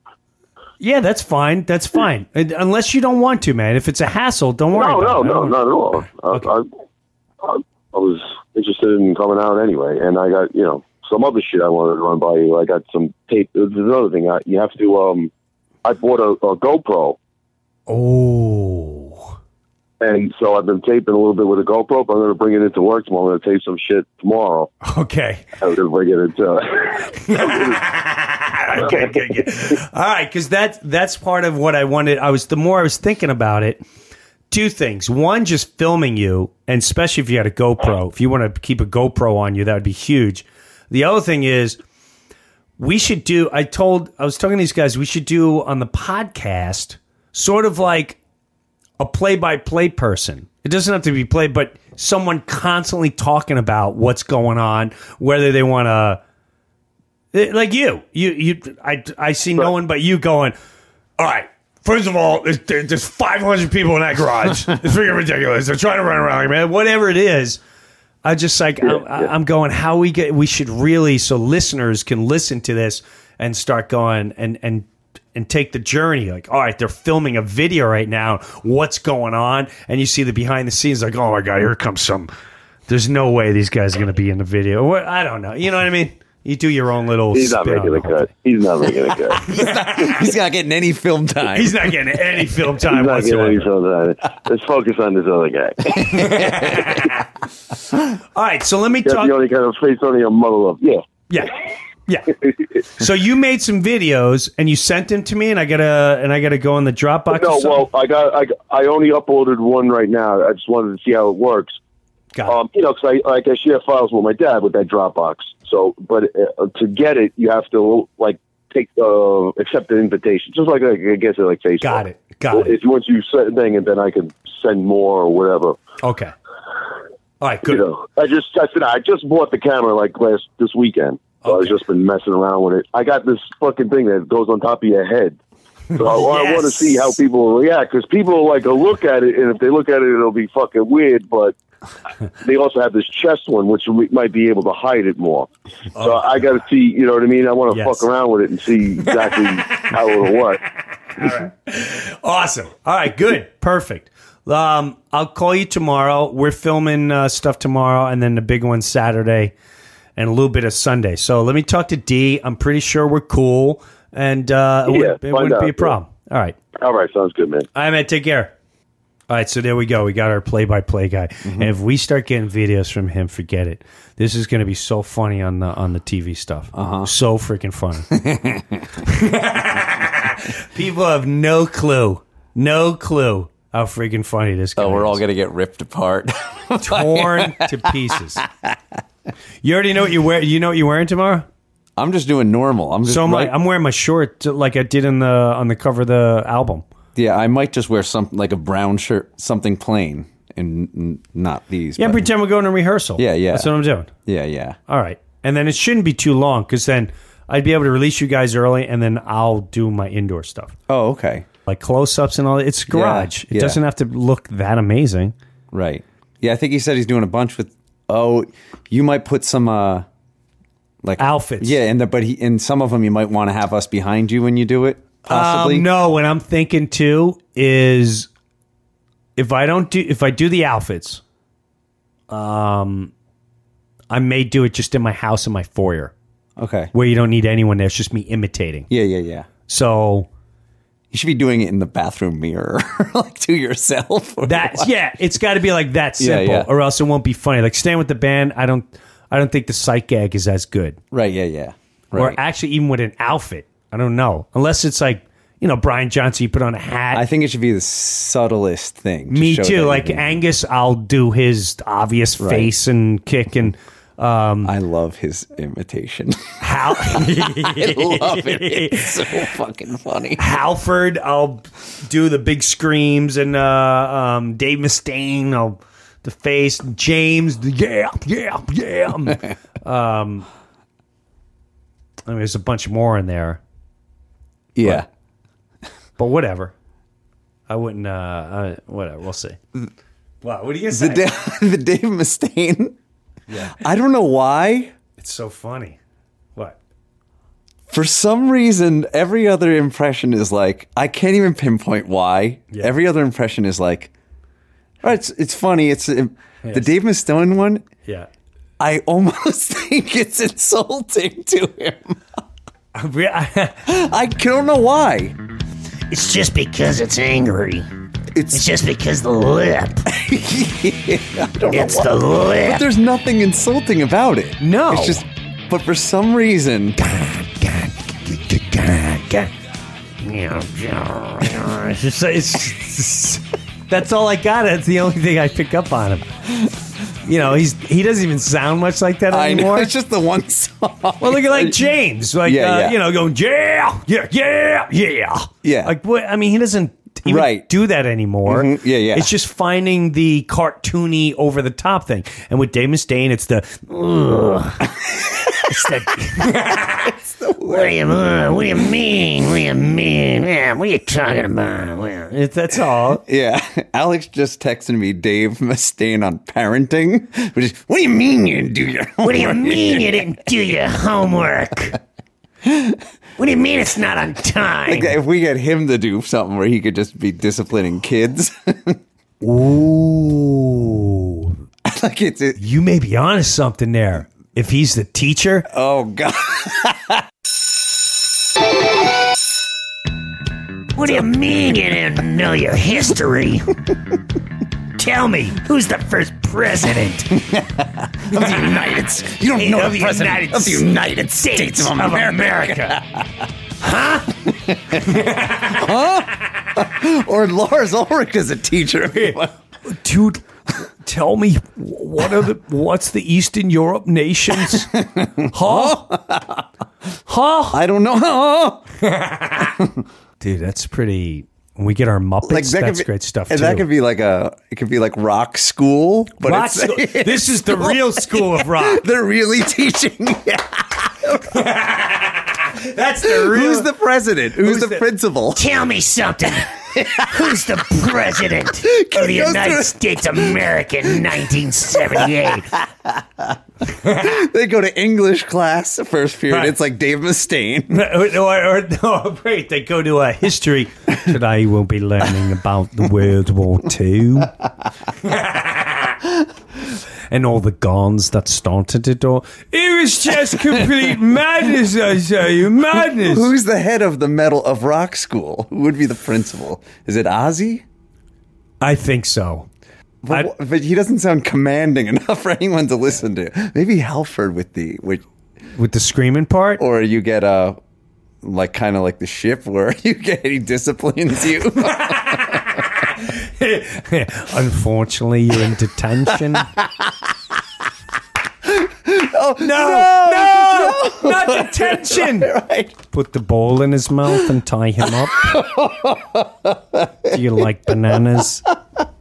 Yeah, that's fine. That's fine. And- Unless you don't want to, man. If it's a hassle, don't worry. No, no, it. No, don't- at all. I, I, I, I was interested in coming out anyway, and I got you know some other shit I wanted to run by you. I got some tape. There's another thing. I, you have to. Um, I bought a, a GoPro, Oh, and so I've been taping a little bit with a GoPro. But I'm going to bring it into work tomorrow. I'm going to tape some shit tomorrow. okay. I'm going to bring it into. okay, okay, okay. All right, because that's that's part of what I wanted. I was the more I was thinking about it. Two things. One, just filming you, and especially if you had a GoPro. If you want to keep a GoPro on you, that would be huge. The other thing is, we should do. I told I was talking to these guys. We should do on the podcast, sort of like a play-by-play person. It doesn't have to be play, but someone constantly talking about what's going on, whether they want to Eh, Like you, you, you. I, I see no one but you going. All right. First of all, there's, there's 500 people in that garage. It's freaking ridiculous. They're trying to run around, like, man. Whatever it is, I just like I'm, I'm going. How we get? We should really so listeners can listen to this and start going and and and take the journey. Like, all right, they're filming a video right now. What's going on? And you see the behind the scenes. Like, oh my god, here comes some. There's no way these guys are going to be in the video. What? I don't know. You know what I mean? You do your own little. He's not making the a cut. He's not making a cut. He's not getting any film time. He's not getting any film time. He's time not getting any film time. Let's focus on this other guy. All right, so let me That's talk. the only kind of face on your mother love. Yeah. Yeah, yeah. So you made some videos and you sent them to me, and I gotta and I gotta go in the Dropbox. No, well, I got I, I only uploaded one right now. I just wanted to see how it works. Got it. Um, you know, because I like I share files with my dad with that Dropbox. So, but uh, to get it, you have to like take uh, accept an invitation, just like I guess it like Facebook. Got it. Got it. If you once you send a thing, and then I can send more or whatever. Okay. All right. You Good. know, I just I said I just bought the camera like last this weekend. So I've just been messing around with it. I got this fucking thing that goes on top of your head. So I, want to see how people react because people like to look at it, and if they look at it, it'll be fucking weird. But they also have this chest one, which we might be able to hide it more. So I got to see, you know what I mean? I want to Yes. fuck around with it and see exactly how it'll work. Awesome. All right. Good. Perfect. Um, I'll call you tomorrow. We're filming uh, stuff tomorrow, and then the big one Saturday, and a little bit of Sunday. So let me talk to D. I'm pretty sure we're cool, and uh, it, Yeah, wouldn't- it wouldn't be a problem. All right. All right, sounds good, man. All right, man. Take care. All right, so there we go. We got our play-by-play guy, and if we start getting videos from him, forget it. This is going to be so funny on the on the TV stuff. Uh-huh. So freaking funny. People have no clue, no clue how freaking funny this guy. Oh, we're all gonna get ripped apart. torn to pieces. You already know what you wear. You know what you're wearing tomorrow. I'm just doing normal. I'm just So I'm, right- I'm wearing my short like I did in the on the cover of the album. yeah. I might just wear some like a brown shirt, something plain, and n- not these. Yeah, but- pretend we're going to rehearsal. Yeah, yeah. That's what I'm doing. yeah, yeah. All right. And then it shouldn't be too long because then I'd be able to release you guys early and then I'll do my indoor stuff. Oh, okay. Like close ups and all that. It's garage. it yeah. doesn't have to look that amazing. Right. Yeah, I think he said he's doing a bunch with. Oh, you might put some uh like Outfits. Yeah, and the, but he in some of them you might want to have us behind you when you do it. Possibly. Um, no, what I'm thinking too is if I don't do if I do the outfits, um I may do it just in my house in my foyer Okay. where you don't need anyone there. It's just me imitating. Yeah, yeah, yeah. So You should be doing it in the bathroom mirror, like to yourself. or That's what? yeah, it's got to be like that simple, yeah. or else it won't be funny. Like staying with the band, I don't, I don't think the sight gag is as good. Right. Yeah. Yeah. Right. Or actually, even with an outfit, I don't know. Unless it's like you know Brian Johnson, you put on a hat. I think it should be the subtlest thing. to Me too. Like Angus, I'll do his obvious face and kick and um, I love his imitation. Hal. I love it. It's so fucking funny. Halford, I'll do the big screams, and uh, um, Dave Mustaine, I'll the face. James, the yeah, yeah, yeah. um, I mean, there's a bunch more in there, Yeah. but whatever. I wouldn't. Uh, uh, whatever. We'll see. Wow, what do you say? The, Da- the Dave Mustaine. Yeah. I don't know why. it's so funny. What? For some reason, every other impression is like I can't even pinpoint why. Yeah. Every other impression is like, all right, it's, it's funny. It's the Yes. Dave Mustaine one. Yeah. I almost think it's insulting to him. I don't know why. It's just because it's angry. It's, It's just because the lip. Don't It's the lip. But there's nothing insulting about it. No. It's just, but for some reason, It's just, it's, that's all I got. That's the only thing I pick up on him. You know, he's he doesn't even sound much like that anymore. it's just the one song. well, look at like James, like Yeah, uh, yeah. you know, going yeah, yeah, yeah, yeah, Yeah. Like what? I mean, he doesn't even Right. do that anymore. Mhm. Yeah, yeah. It's just finding the cartoony, over the top thing. And with Dave Mustaine, it's the. Ugh. it's the What do you What do you mean? What do you mean? Yeah, what are you talking about? It- that's all. Yeah, Alex just texted me Dave Mustaine on parenting. Which is, what do you mean you didn't do your homework? What do you mean you didn't do your homework? What do you mean it's not on time? Like, if we get him to do something where he could just be disciplining kids, Ooh. like it's it, You may be onto something there. If he's the teacher, oh god, What do you mean you didn't know your history? Tell me, who's the first president of the United States. You don't know of the the president United of the United States, of America. Huh? Huh? Or Lars Ulrich is a teacher. dude, tell me what are the what's the Eastern Europe nations? huh? Huh? I don't know. Dude, that's pretty. When we get our Muppets, Like that that's be, great stuff And too. that could be like a it could be like rock school, but Rock it's, school- this is the real school of rock. They're really teaching. That's the real. Who's the president? Who's, Who's the, the- principal? Tell me something. Who's the president of the United through- States of America in 1978? They go to English class first period. Right. It's like Dave Mustaine. or, or, no, wait, they go to a history. Today we'll be learning about the World War Two and all the guns that started it all. It was just complete madness, I tell you. Madness. Who's the head of the Metal of Rock School? Who would be the principal? Is it Ozzy? I think so. But, but he doesn't sound commanding enough for anyone to listen to. Maybe Halford with the with, With the screaming part, or you get a like kind of like the ship where you get he disciplines you. unfortunately, you're in detention. Oh no, no, not detention. right. Put the ball in his mouth and tie him up. Do you like bananas?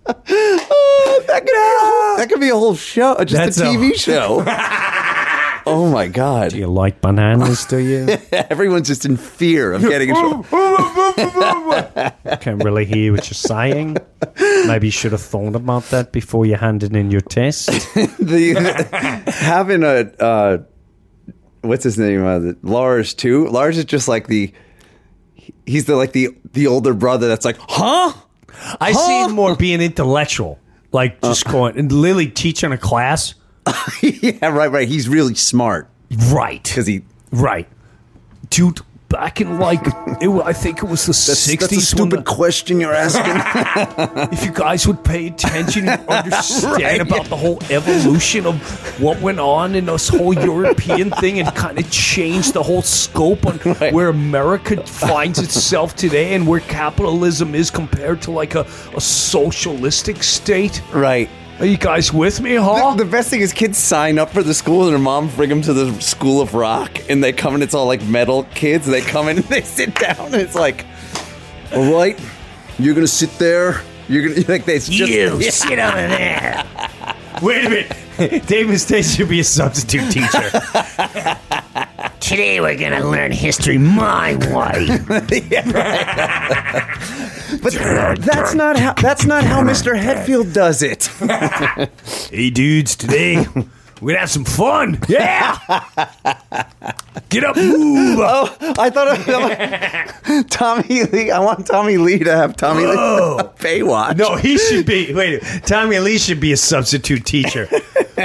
Oh, that, could be a whole, that could be a whole show, just That's a a- TV show. Oh my god! Do you like bananas? Do you? Everyone's just in fear of getting in trouble. Can't really hear what you're saying. Maybe you should have thought about that before you handed in your test. the having a uh, what's his name? Uh, the- Lars too. Lars is just like the he's the like the the older brother that's like, huh? I see him more being intellectual, like just going and Lily teaching a class. yeah, right, right. He's really smart Right, because he. right, dude. Back in like, it, I think it was the That's, that's a stupid the- question you're asking. if you guys would pay attention and understand Right. about the whole evolution of what went on in this whole European thing and kind of change the whole scope on Right. where America finds itself today and where capitalism is compared to like a, a socialistic state. right. Are you guys with me, huh? The, the best thing is kids sign up for the school and their mom bring them to the school of rock and they come and it's all like metal kids. They come in and they sit down and it's like, all right, you're gonna sit there. You're gonna like they just You Yeah. sit over there. Wait a minute. David Mustaine should be a substitute teacher. Today we're gonna learn history my way. But that's not how that's not how Mr. Hetfield does it. hey, dudes, today we're gonna have some fun. Yeah! Get up, move. Oh, I thought of Tommy Lee. I want Tommy Lee to have Tommy Lee Baywatch. No, he should be. Wait, Tommy Lee should be a substitute teacher.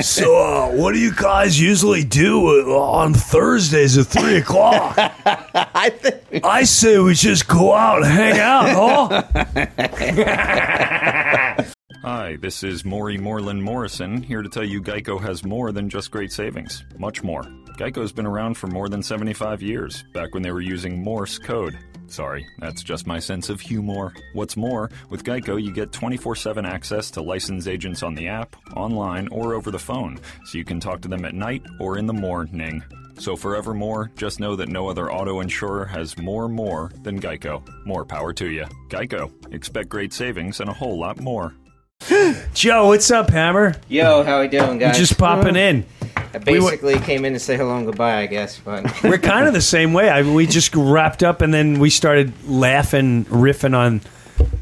So, uh, what do you guys usually do uh, on Thursdays at three o'clock? I think I say we just go out and hang out, huh? Hi, this is Maury Moreland Morrison, here to tell you Geico has more than just great savings. Much more. Geico's been around for more than 75 years, back when they were using Morse code. Sorry, that's just my sense of humor. What's more, with Geico, you get 24 7 access to licensed agents on the app, online, or over the phone, so you can talk to them at night or in the morning. So, forevermore, just know that no other auto insurer has more more than Geico. More power to you. Geico. Expect great savings and a whole lot more. Joe, what's up, Hammer? Yo, how we doing, You guys? just popping in. I basically came in to say hello and goodbye, I guess. But We're kind of the same way. I, we just wrapped up and then we started laughing, riffing on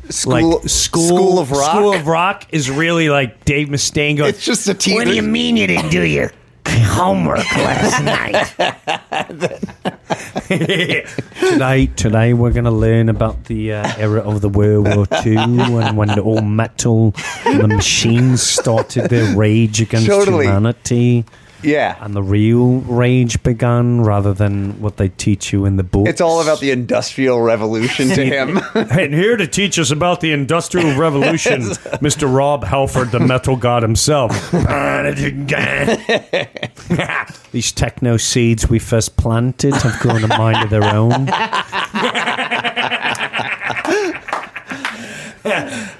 School- like school, School of Rock? School of Rock is really like Dave Mustaine going. It's just a team. What do you mean you didn't do your homework last night? tonight, today we're going to learn about the uh, era of the World War II and when the all metal and the machines started their rage against Totally. humanity. Yeah. And the real rage began rather than what they teach you in the book. It's all about the industrial revolution to him. and here to teach us about the Industrial Revolution, Mr. Rob Halford, the metal god himself. These techno seeds we first planted have grown a mind of their own.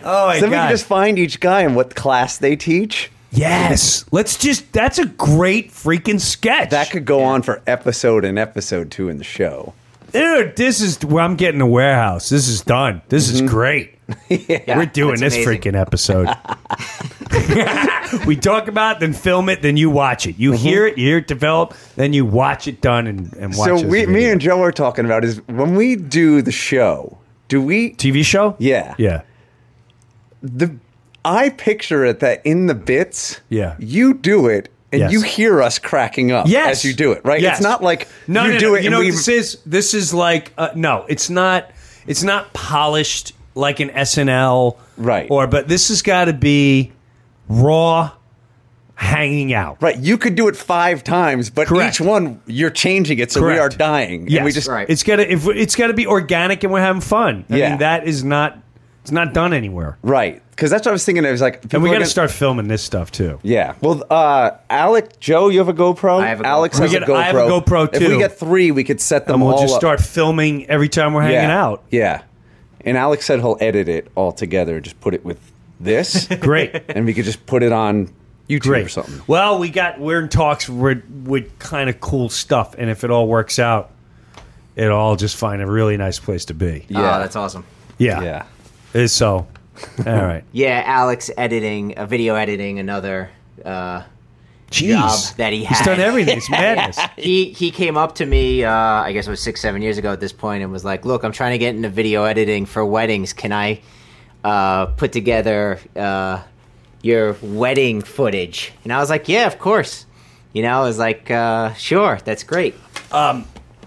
oh my so we can just find each guy and what class they teach. Yes, let's just. That's a great freaking sketch. That could go on for episode and episode two in the show. Dude, this is where I'm getting a warehouse. This is done. This is mm-hmm. great. We're doing that's this amazing. freaking episode. we talk about it, then film it, then you watch it. You mm-hmm. hear it, you hear it develop, then you watch it done and, and watch so this we, me video. and Joe are talking about is when we do the show, do we? TV show? Yeah. Yeah. The I picture it that in the bits, Yeah. you do it and Yes. you hear us cracking up Yes. as you do it, right? Yes. It's not like no, you no, do no. it You and know we this is? This is like uh, no, it's not. It's not polished like an SNL, Right. Or but this has got to be raw, hanging out. Right, you could do it five times, but Correct. each one you're changing it, so we are dying. Yes, we just Right. It's gotta if it's gotta be organic and we're having fun. I Yeah. mean that is not. It's not done anywhere. right because that's what I was thinking. I was like, And we got to start filming this stuff too. Yeah. Well, uh, Alec, Joe, you have a GoPro. I have a Alex GoPro. has We a get- GoPro. I have a GoPro, If too. we get three, we could set them And we'll all just up. start filming every time we're hanging yeah. out. Yeah. And Alex said he'll edit it all together, just put it with this, Great. and we could just put it on YouTube Great. or something. Well, we got we're in talks with with kind of cool stuff, and if it all works out, it'll all just find a really nice place to be. Yeah. oh, that's awesome. Yeah. Yeah. It's so. All right. Yeah, Alex editing, a video editing, another uh, Jeez. job that he had. He's done everything. It's madness. he he came up to me uh, i guess it was six seven years ago at this point and was like look i'm trying to get into video editing for weddings can i uh, put together uh, your wedding footage and i was like yeah of course you know i was like uh, sure that's great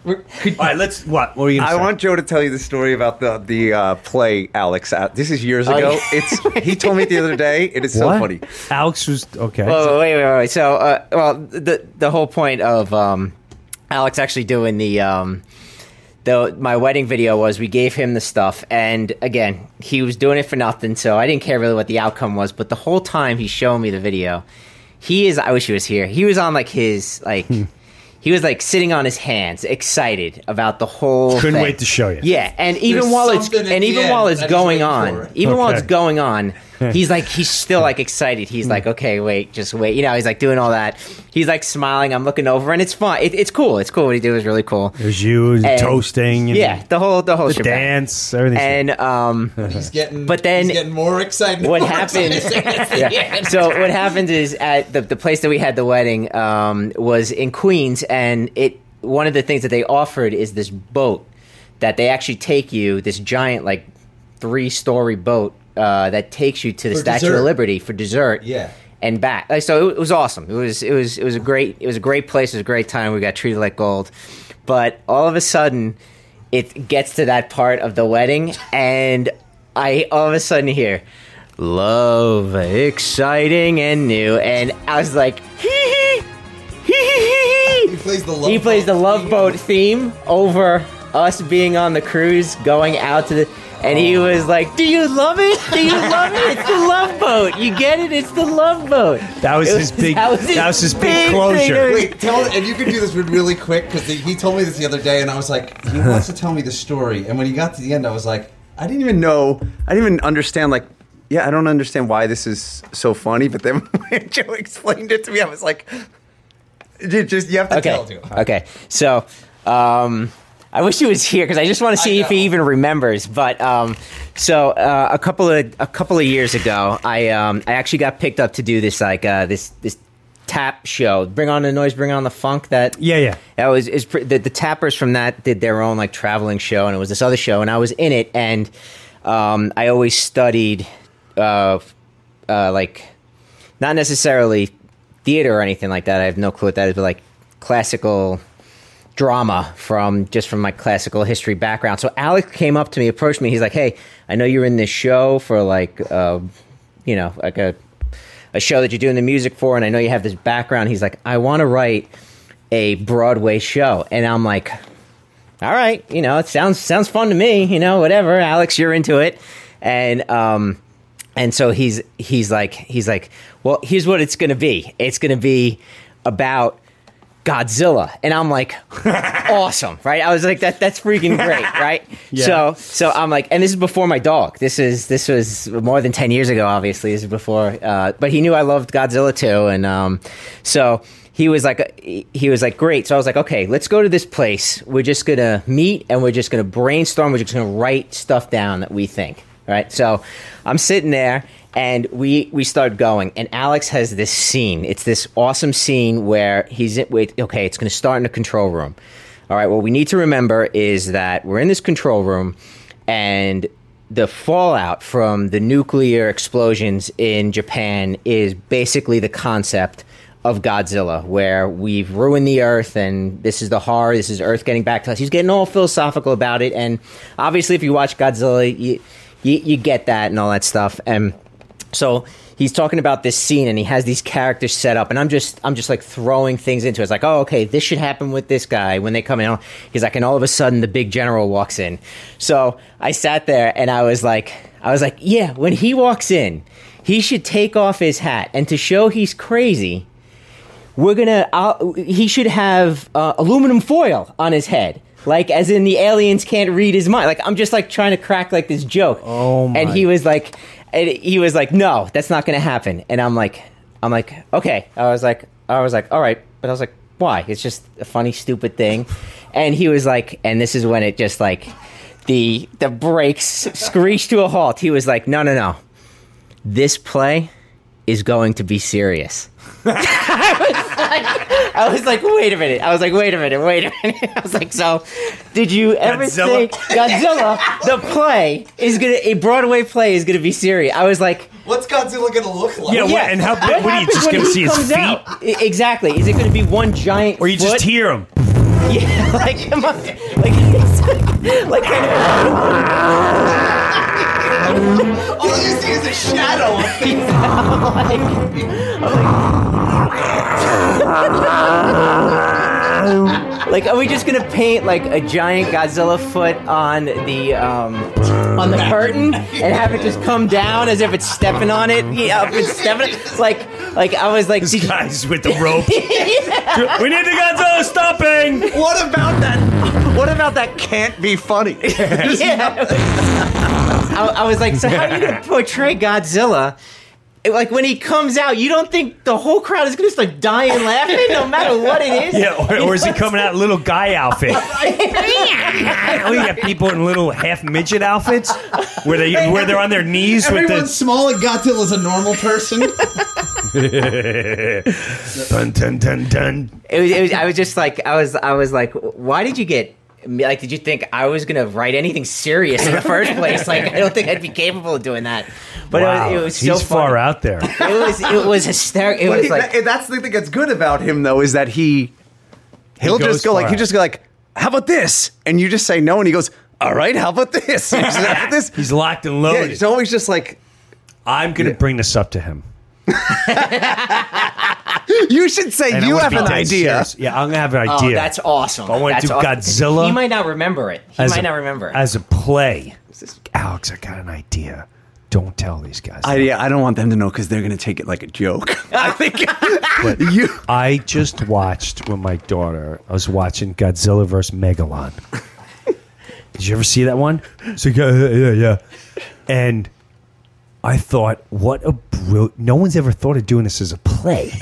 all right. Let's. What? What are you? I say? want Joe to tell you the story about the the uh, play Alex. Uh, this is years Oh, ago. yeah. It's he told me the other day. It is so funny. Alex was okay. Whoa, wait, wait, wait, wait. So, uh, well, the the whole point of um, Alex actually doing the um, the my wedding video was we gave him the stuff, and again, he was doing it for nothing, so I didn't care really what the outcome was. But the whole time he's showing me the video, he is. I wish he was here. He was on like his like. He was like sitting on his hands, excited about the whole. Couldn't thing. wait to show you. Yeah, and even There's while it's and even while it's going on, for. even while it's going on, he's like he's still like excited. He's like, okay, wait, just wait. You know, he's like doing all that. He's like smiling. I'm looking over, and it's fun. It, it's cool. It's cool. What he did was really cool. There's you And- toasting. And Yeah, the whole the whole The shebang. dance. Everything. And um, He's getting, But then- he's getting more excited. what more happens? excited yeah. So what happens is at the the place that we had the wedding um, was in Queens, and it one of the things that they offered is this boat that they actually take you this giant like three story boat uh, that takes you to the For Statue dessert. of Liberty for dessert. Yeah. And back, Like, so it, was awesome. It was it was it was a great it was a great place. It was a great time. We got treated like gold, but all of a sudden, it gets to that part of the wedding, and I all of a sudden hear love, exciting and new, and I was like, hee hee, hee hee hee. He plays the love He plays the love theme. boat theme over us being on the cruise, going out to the. And he was like, "Do you love it? Do you love it? It's the love boat. You get it? It's the love boat." That was It his big- That was his, that was his big thing. closure. It Wait, tell and you can do this really quick because he told me this the other day, and I was like, he wants to tell me the story. And when he got to the end, I was like, I didn't even know. I didn't even understand. Like, yeah, I don't understand why this is so funny. But then when Joe explained it to me, I was like, you just you have to okay. tell Joe. Okay. So, um, I wish he was here because I just want to see if he even remembers. But um, so uh, a couple of a couple of years ago, I um, I actually got picked up to do this like uh, this this tap show. Bring on the noise, bring on the funk. That Yeah, yeah. that was is the, the tappers from that did their own like traveling show, and it was this other show, and I was in it, and um, I always studied uh, uh, like not necessarily theater or anything like that. I have no clue what that is, but like classical drama from just from my classical history background. So Alex came up to me, approached me. He's like, "Hey, I know you're in this show for like, uh, you know, like a a show that you're doing the music for, and I know you have this background." He's like, "I want to write a Broadway show," and I'm like, "All right, you know, it sounds sounds fun to me. You know, whatever, Alex, you're into it." And um, and so he's he's like he's like, "Well, here's what it's going to be. It's going to be about." Godzilla, and I'm like, awesome, right? I was like, that that's freaking great, right? Yeah. So so I'm like, and this is before my dog. This is this was more than ten years ago. Obviously, this is before, uh, but he knew I loved Godzilla too, and um, so he was like, he was like, great. So I was like, okay, let's go to this place. We're just gonna meet, and we're just gonna brainstorm. We're just gonna write stuff down that we think, right? So I'm sitting there and we we start going and alex has this scene it's this awesome scene where he's in, okay it's going to start in the control room all right what we need to remember is that we're in this control room and the fallout from the nuclear explosions in japan is basically the concept of Godzilla, where we've ruined the Earth, and this is the horror. This is Earth getting back to us. He's getting all philosophical about it, and obviously, if you watch Godzilla, you you, you get that and all that stuff. And so he's talking about this scene and he has these characters set up and i'm just i'm just like throwing things into it. It's like oh okay this should happen with this guy when they come in. He's like and all of a sudden the big general walks in. So i sat there and i was like i was like yeah when he walks in he should take off his hat. And to show he's crazy we're gonna uh, he should have uh, aluminum foil on his head like as in the aliens can't read his mind. Like i'm just like trying to crack like this joke. Oh my and he was like and he was like no that's not gonna happen. And i'm like i'm like okay. I was like i was like all right. But i was like why? It's just a funny stupid thing. And he was like and this is when it just like the the brakes screeched to a halt. He was like no no no. This play is going to be serious I was like, I was like, wait a minute. I was like, wait a minute, wait a minute. I was like, so, did you ever Godzilla? think Godzilla, the play, is gonna a Broadway play is gonna be serious? I was like, What's Godzilla gonna look like? Yeah, what- and how big? What are you happens just when going to he see his comes feet? out? I- Exactly. Is it going to be one giant? Or you just hear him? Yeah, like come on, like it's like, like kind of. All you see is a shadow. Like, are we just gonna paint like a giant Godzilla foot on the um, on the curtain and have it just come down as if it's stepping on it? Yeah, if it's stepping. Like, like I was like, This guy's with the rope. Yeah. We need the Godzilla stopping. What about that? What about that can't be funny? yeah. I, I was like, so how are you gonna portray Godzilla? Like when he comes out, you don't think the whole crowd is gonna start dying laughing, no matter what it is. Yeah, or, or is he coming out in little guy outfit? oh, you got people in little half midget outfits where they where they're on their knees with Everyone's the small and Godzilla's a normal person. dun dun dun dun. It was, it was. I was just like, I was. I was like, why did you get? Like, did you think I was gonna write anything serious in the first place? Like, I don't think I'd be capable of doing that. But wow, it was, it was so he's far out there. It was. It was hysterical. It was he- like. that- that's the thing that's good about him, though, is that he he'll goes just go like far he just go like, "How about this?" And you just say no, and he goes, "All right, how about this?" And you say, "How about this?" He's locked and Yeah, loaded. it's always just like I'm gonna bring this up to him. you should say And I you wanna have be an dead idea. serious. Yeah, I'm gonna have an Oh, idea. that's awesome. I wanna That's do awesome. Godzilla He might not remember it. He as might a- not remember it. as a play. Alex, I got an idea. Don't tell these guys. I, yeah, I don't want them to know because they're going to take it like a joke. I think you. I just watched with my daughter. I was watching Godzilla vs Megalon. Did you ever see that one? So yeah, yeah, yeah. And I thought, what a bro! No one's ever thought of doing this as a play.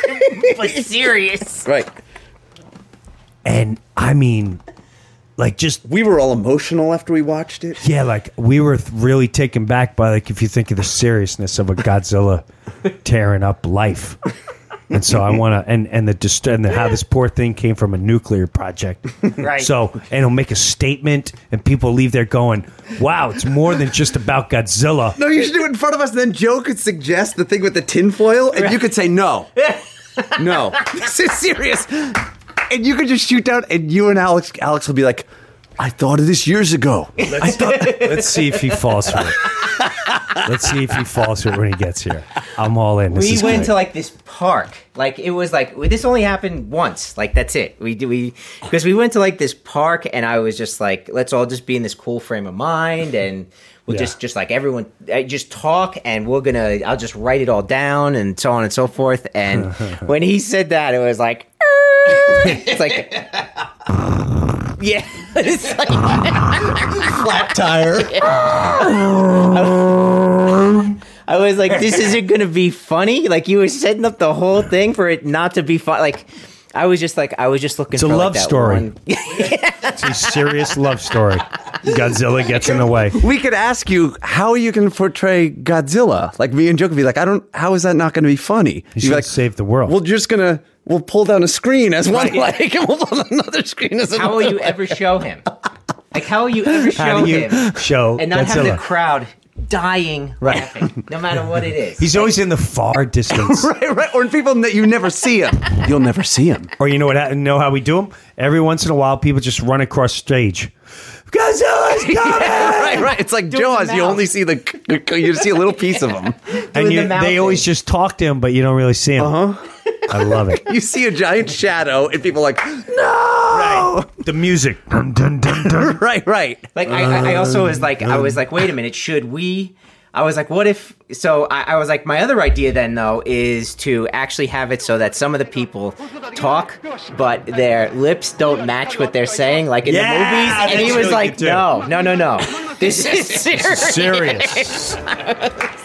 but serious. Right. And I mean, like, just We were all emotional after we watched it. yeah, like we were th- really taken back by like if you think of the seriousness of a Godzilla tearing up life. And so I want to and and the dist- and the, how this poor thing came from a nuclear project. Right. So and he'll make a statement, and people leave there going, "Wow, it's more than just about Godzilla." No, you should do it in front of us. And then Joe could suggest the thing with the tinfoil, and you could say no. no. This is serious. And you could just shoot down, and you and Alex, Alex will be like, I thought of this years ago. I thought. Let's see if he falls for it. Let's see if he falls for it when he gets here. I'm all in. This we went great. to like this park. Like it was like this only happened once. Like that's it. We do we because we went to like this park and I was just like, let's all just be in this cool frame of mind and we'll Yeah. just just like everyone uh, just talk and we're gonna I'll just write it all down and so on and so forth. And when he said that, it was like. it's like yeah it's like Flat tire. I was like, this isn't gonna be funny. Like you were setting up the whole thing for it not to be fun. Like I was just like, I was just looking. It's a for love like that story. one- It's a serious love story. Godzilla gets in the way. We could ask you how you can portray Godzilla. Like me and Joe could be like, I don't. How is that not going to be funny? You You'd should like, save the world. we're just gonna we'll pull down a screen as one Right. leg, and we'll pull down another screen as another. How will you ever show him? Like how will you ever show you him show and not have the crowd dying Right. laughing, no matter what it is? He's always in the far distance. right, right, or in people that you never see him. You'll never see him. Or you know what? Know how we do them? Every once in a while, people just run across stage. Godzilla's coming! right, right. It's like Doing Jaws. You only see the you see a little piece of him. and you, the they always just talk to him, but you don't really see him. Uh-huh. I love it. You see a giant shadow, and people are like, no. Right. The music. Dun, dun, dun, dun. Right, right. Like I, I I also was like, I was like, wait a minute, should we? I was like, what if? So I, I was like, my other idea then though is to actually have it so that some of the people talk, but their lips don't match what they're saying, like in Yeah, the movies. And he was what like, no, no, no, no, this is serious. Serious.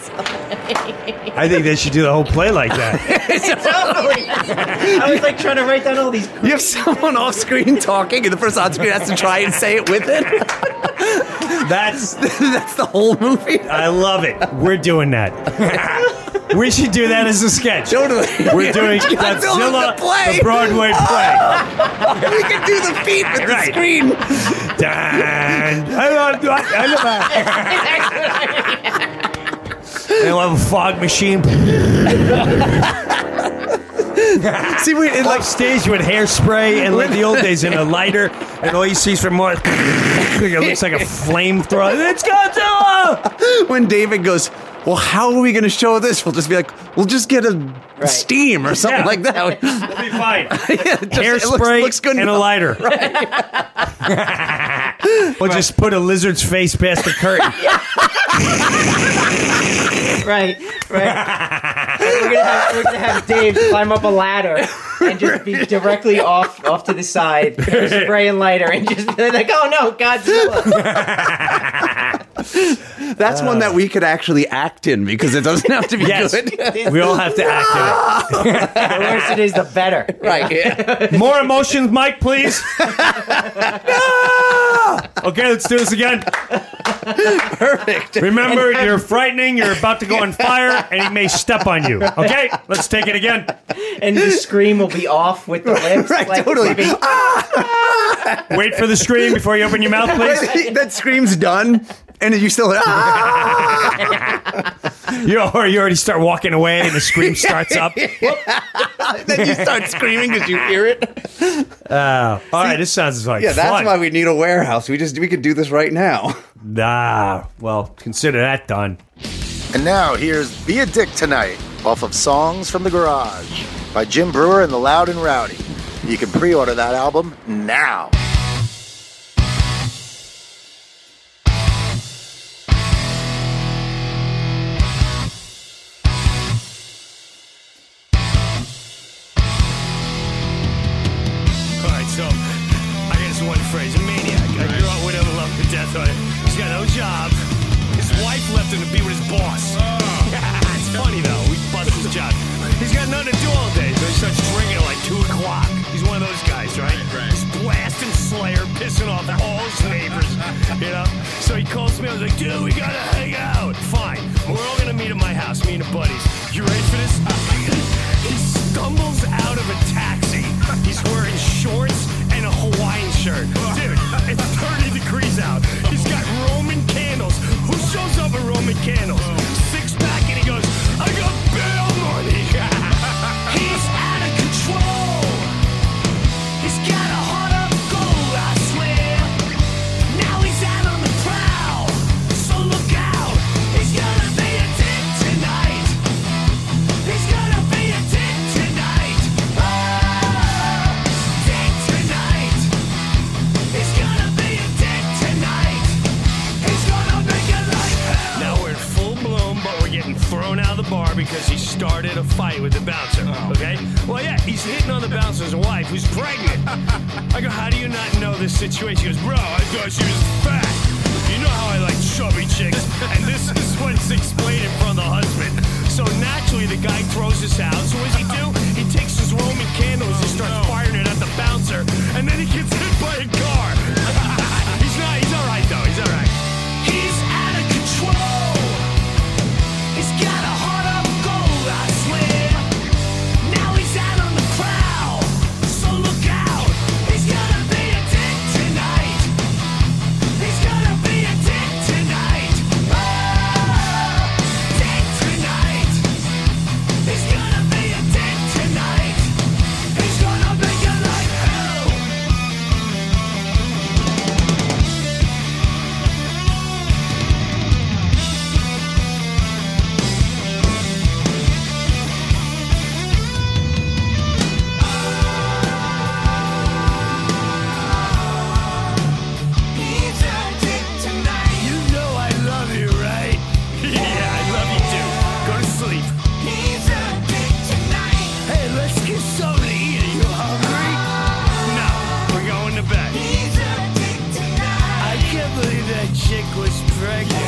I think they should do the whole play like that. totally. I was like trying to write down all these. You have someone off screen talking, and the person on screen has to try and say it with it. That's That's the whole movie. I love it. We're doing that. we should do that as a sketch. Totally. We're doing Godzilla Godzilla, the play. the Broadway play. we can do the feet with the Right. screen. Dun. And we'll have a fog machine. See, we it Like like stage with hairspray and like the old days in a lighter, and all you see is from more. it looks like a flamethrower. It's Godzilla. when David goes, well, how are we going to show this? We'll just be like, we'll just get a steam or something Yeah. like that. We'll be fine. Yeah, just- it looks- Hairspray looks good and a enough. lighter. we'll just put a lizard's face past the curtain. Right, right. we're gonna have we're gonna have Dave climb up a ladder and just be directly off off to the side, spraying lighter, and just be like, oh no, Godzilla. That's one that we could actually act in because it doesn't have to be Yes. good. We all have to act in it. the worse it is, the better. right. Yeah. More emotions, Mike, please. No! Okay, let's do this again. Perfect. Remember, you're frightening, you're about to go on fire, and he may step on you. Okay, let's take it again. And the scream will be off with the lips. Right, like, totally. leaving- Wait for the scream before you open your mouth, please. that scream's done, and you still. Ah! You, or you already start walking away, and the scream starts up. then you start screaming because you hear it. Uh, all right, this sounds like Yeah, that's fun. why we need a warehouse. We just we could do this right now. Nah, well, consider that done. And now here's Be a Dick Tonight off of Songs from the Garage by Jim Breuer and the Loud and Rowdy. You can pre order that album now. was pregnant.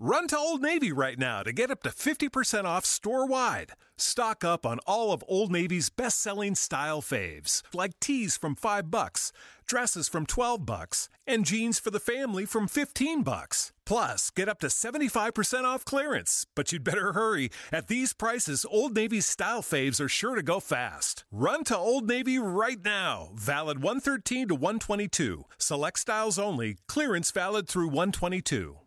Run to Old Navy right now to get up to 50% off store wide. Stock up on all of Old Navy's best selling style faves, like tees from 5 bucks, dresses from 12 bucks, and jeans for the family from 15 bucks. Plus, get up to 75% off clearance. But you'd better hurry. At these prices, Old Navy's style faves are sure to go fast. Run to Old Navy right now. Valid 113 to 122. Select styles only. Clearance valid through 122.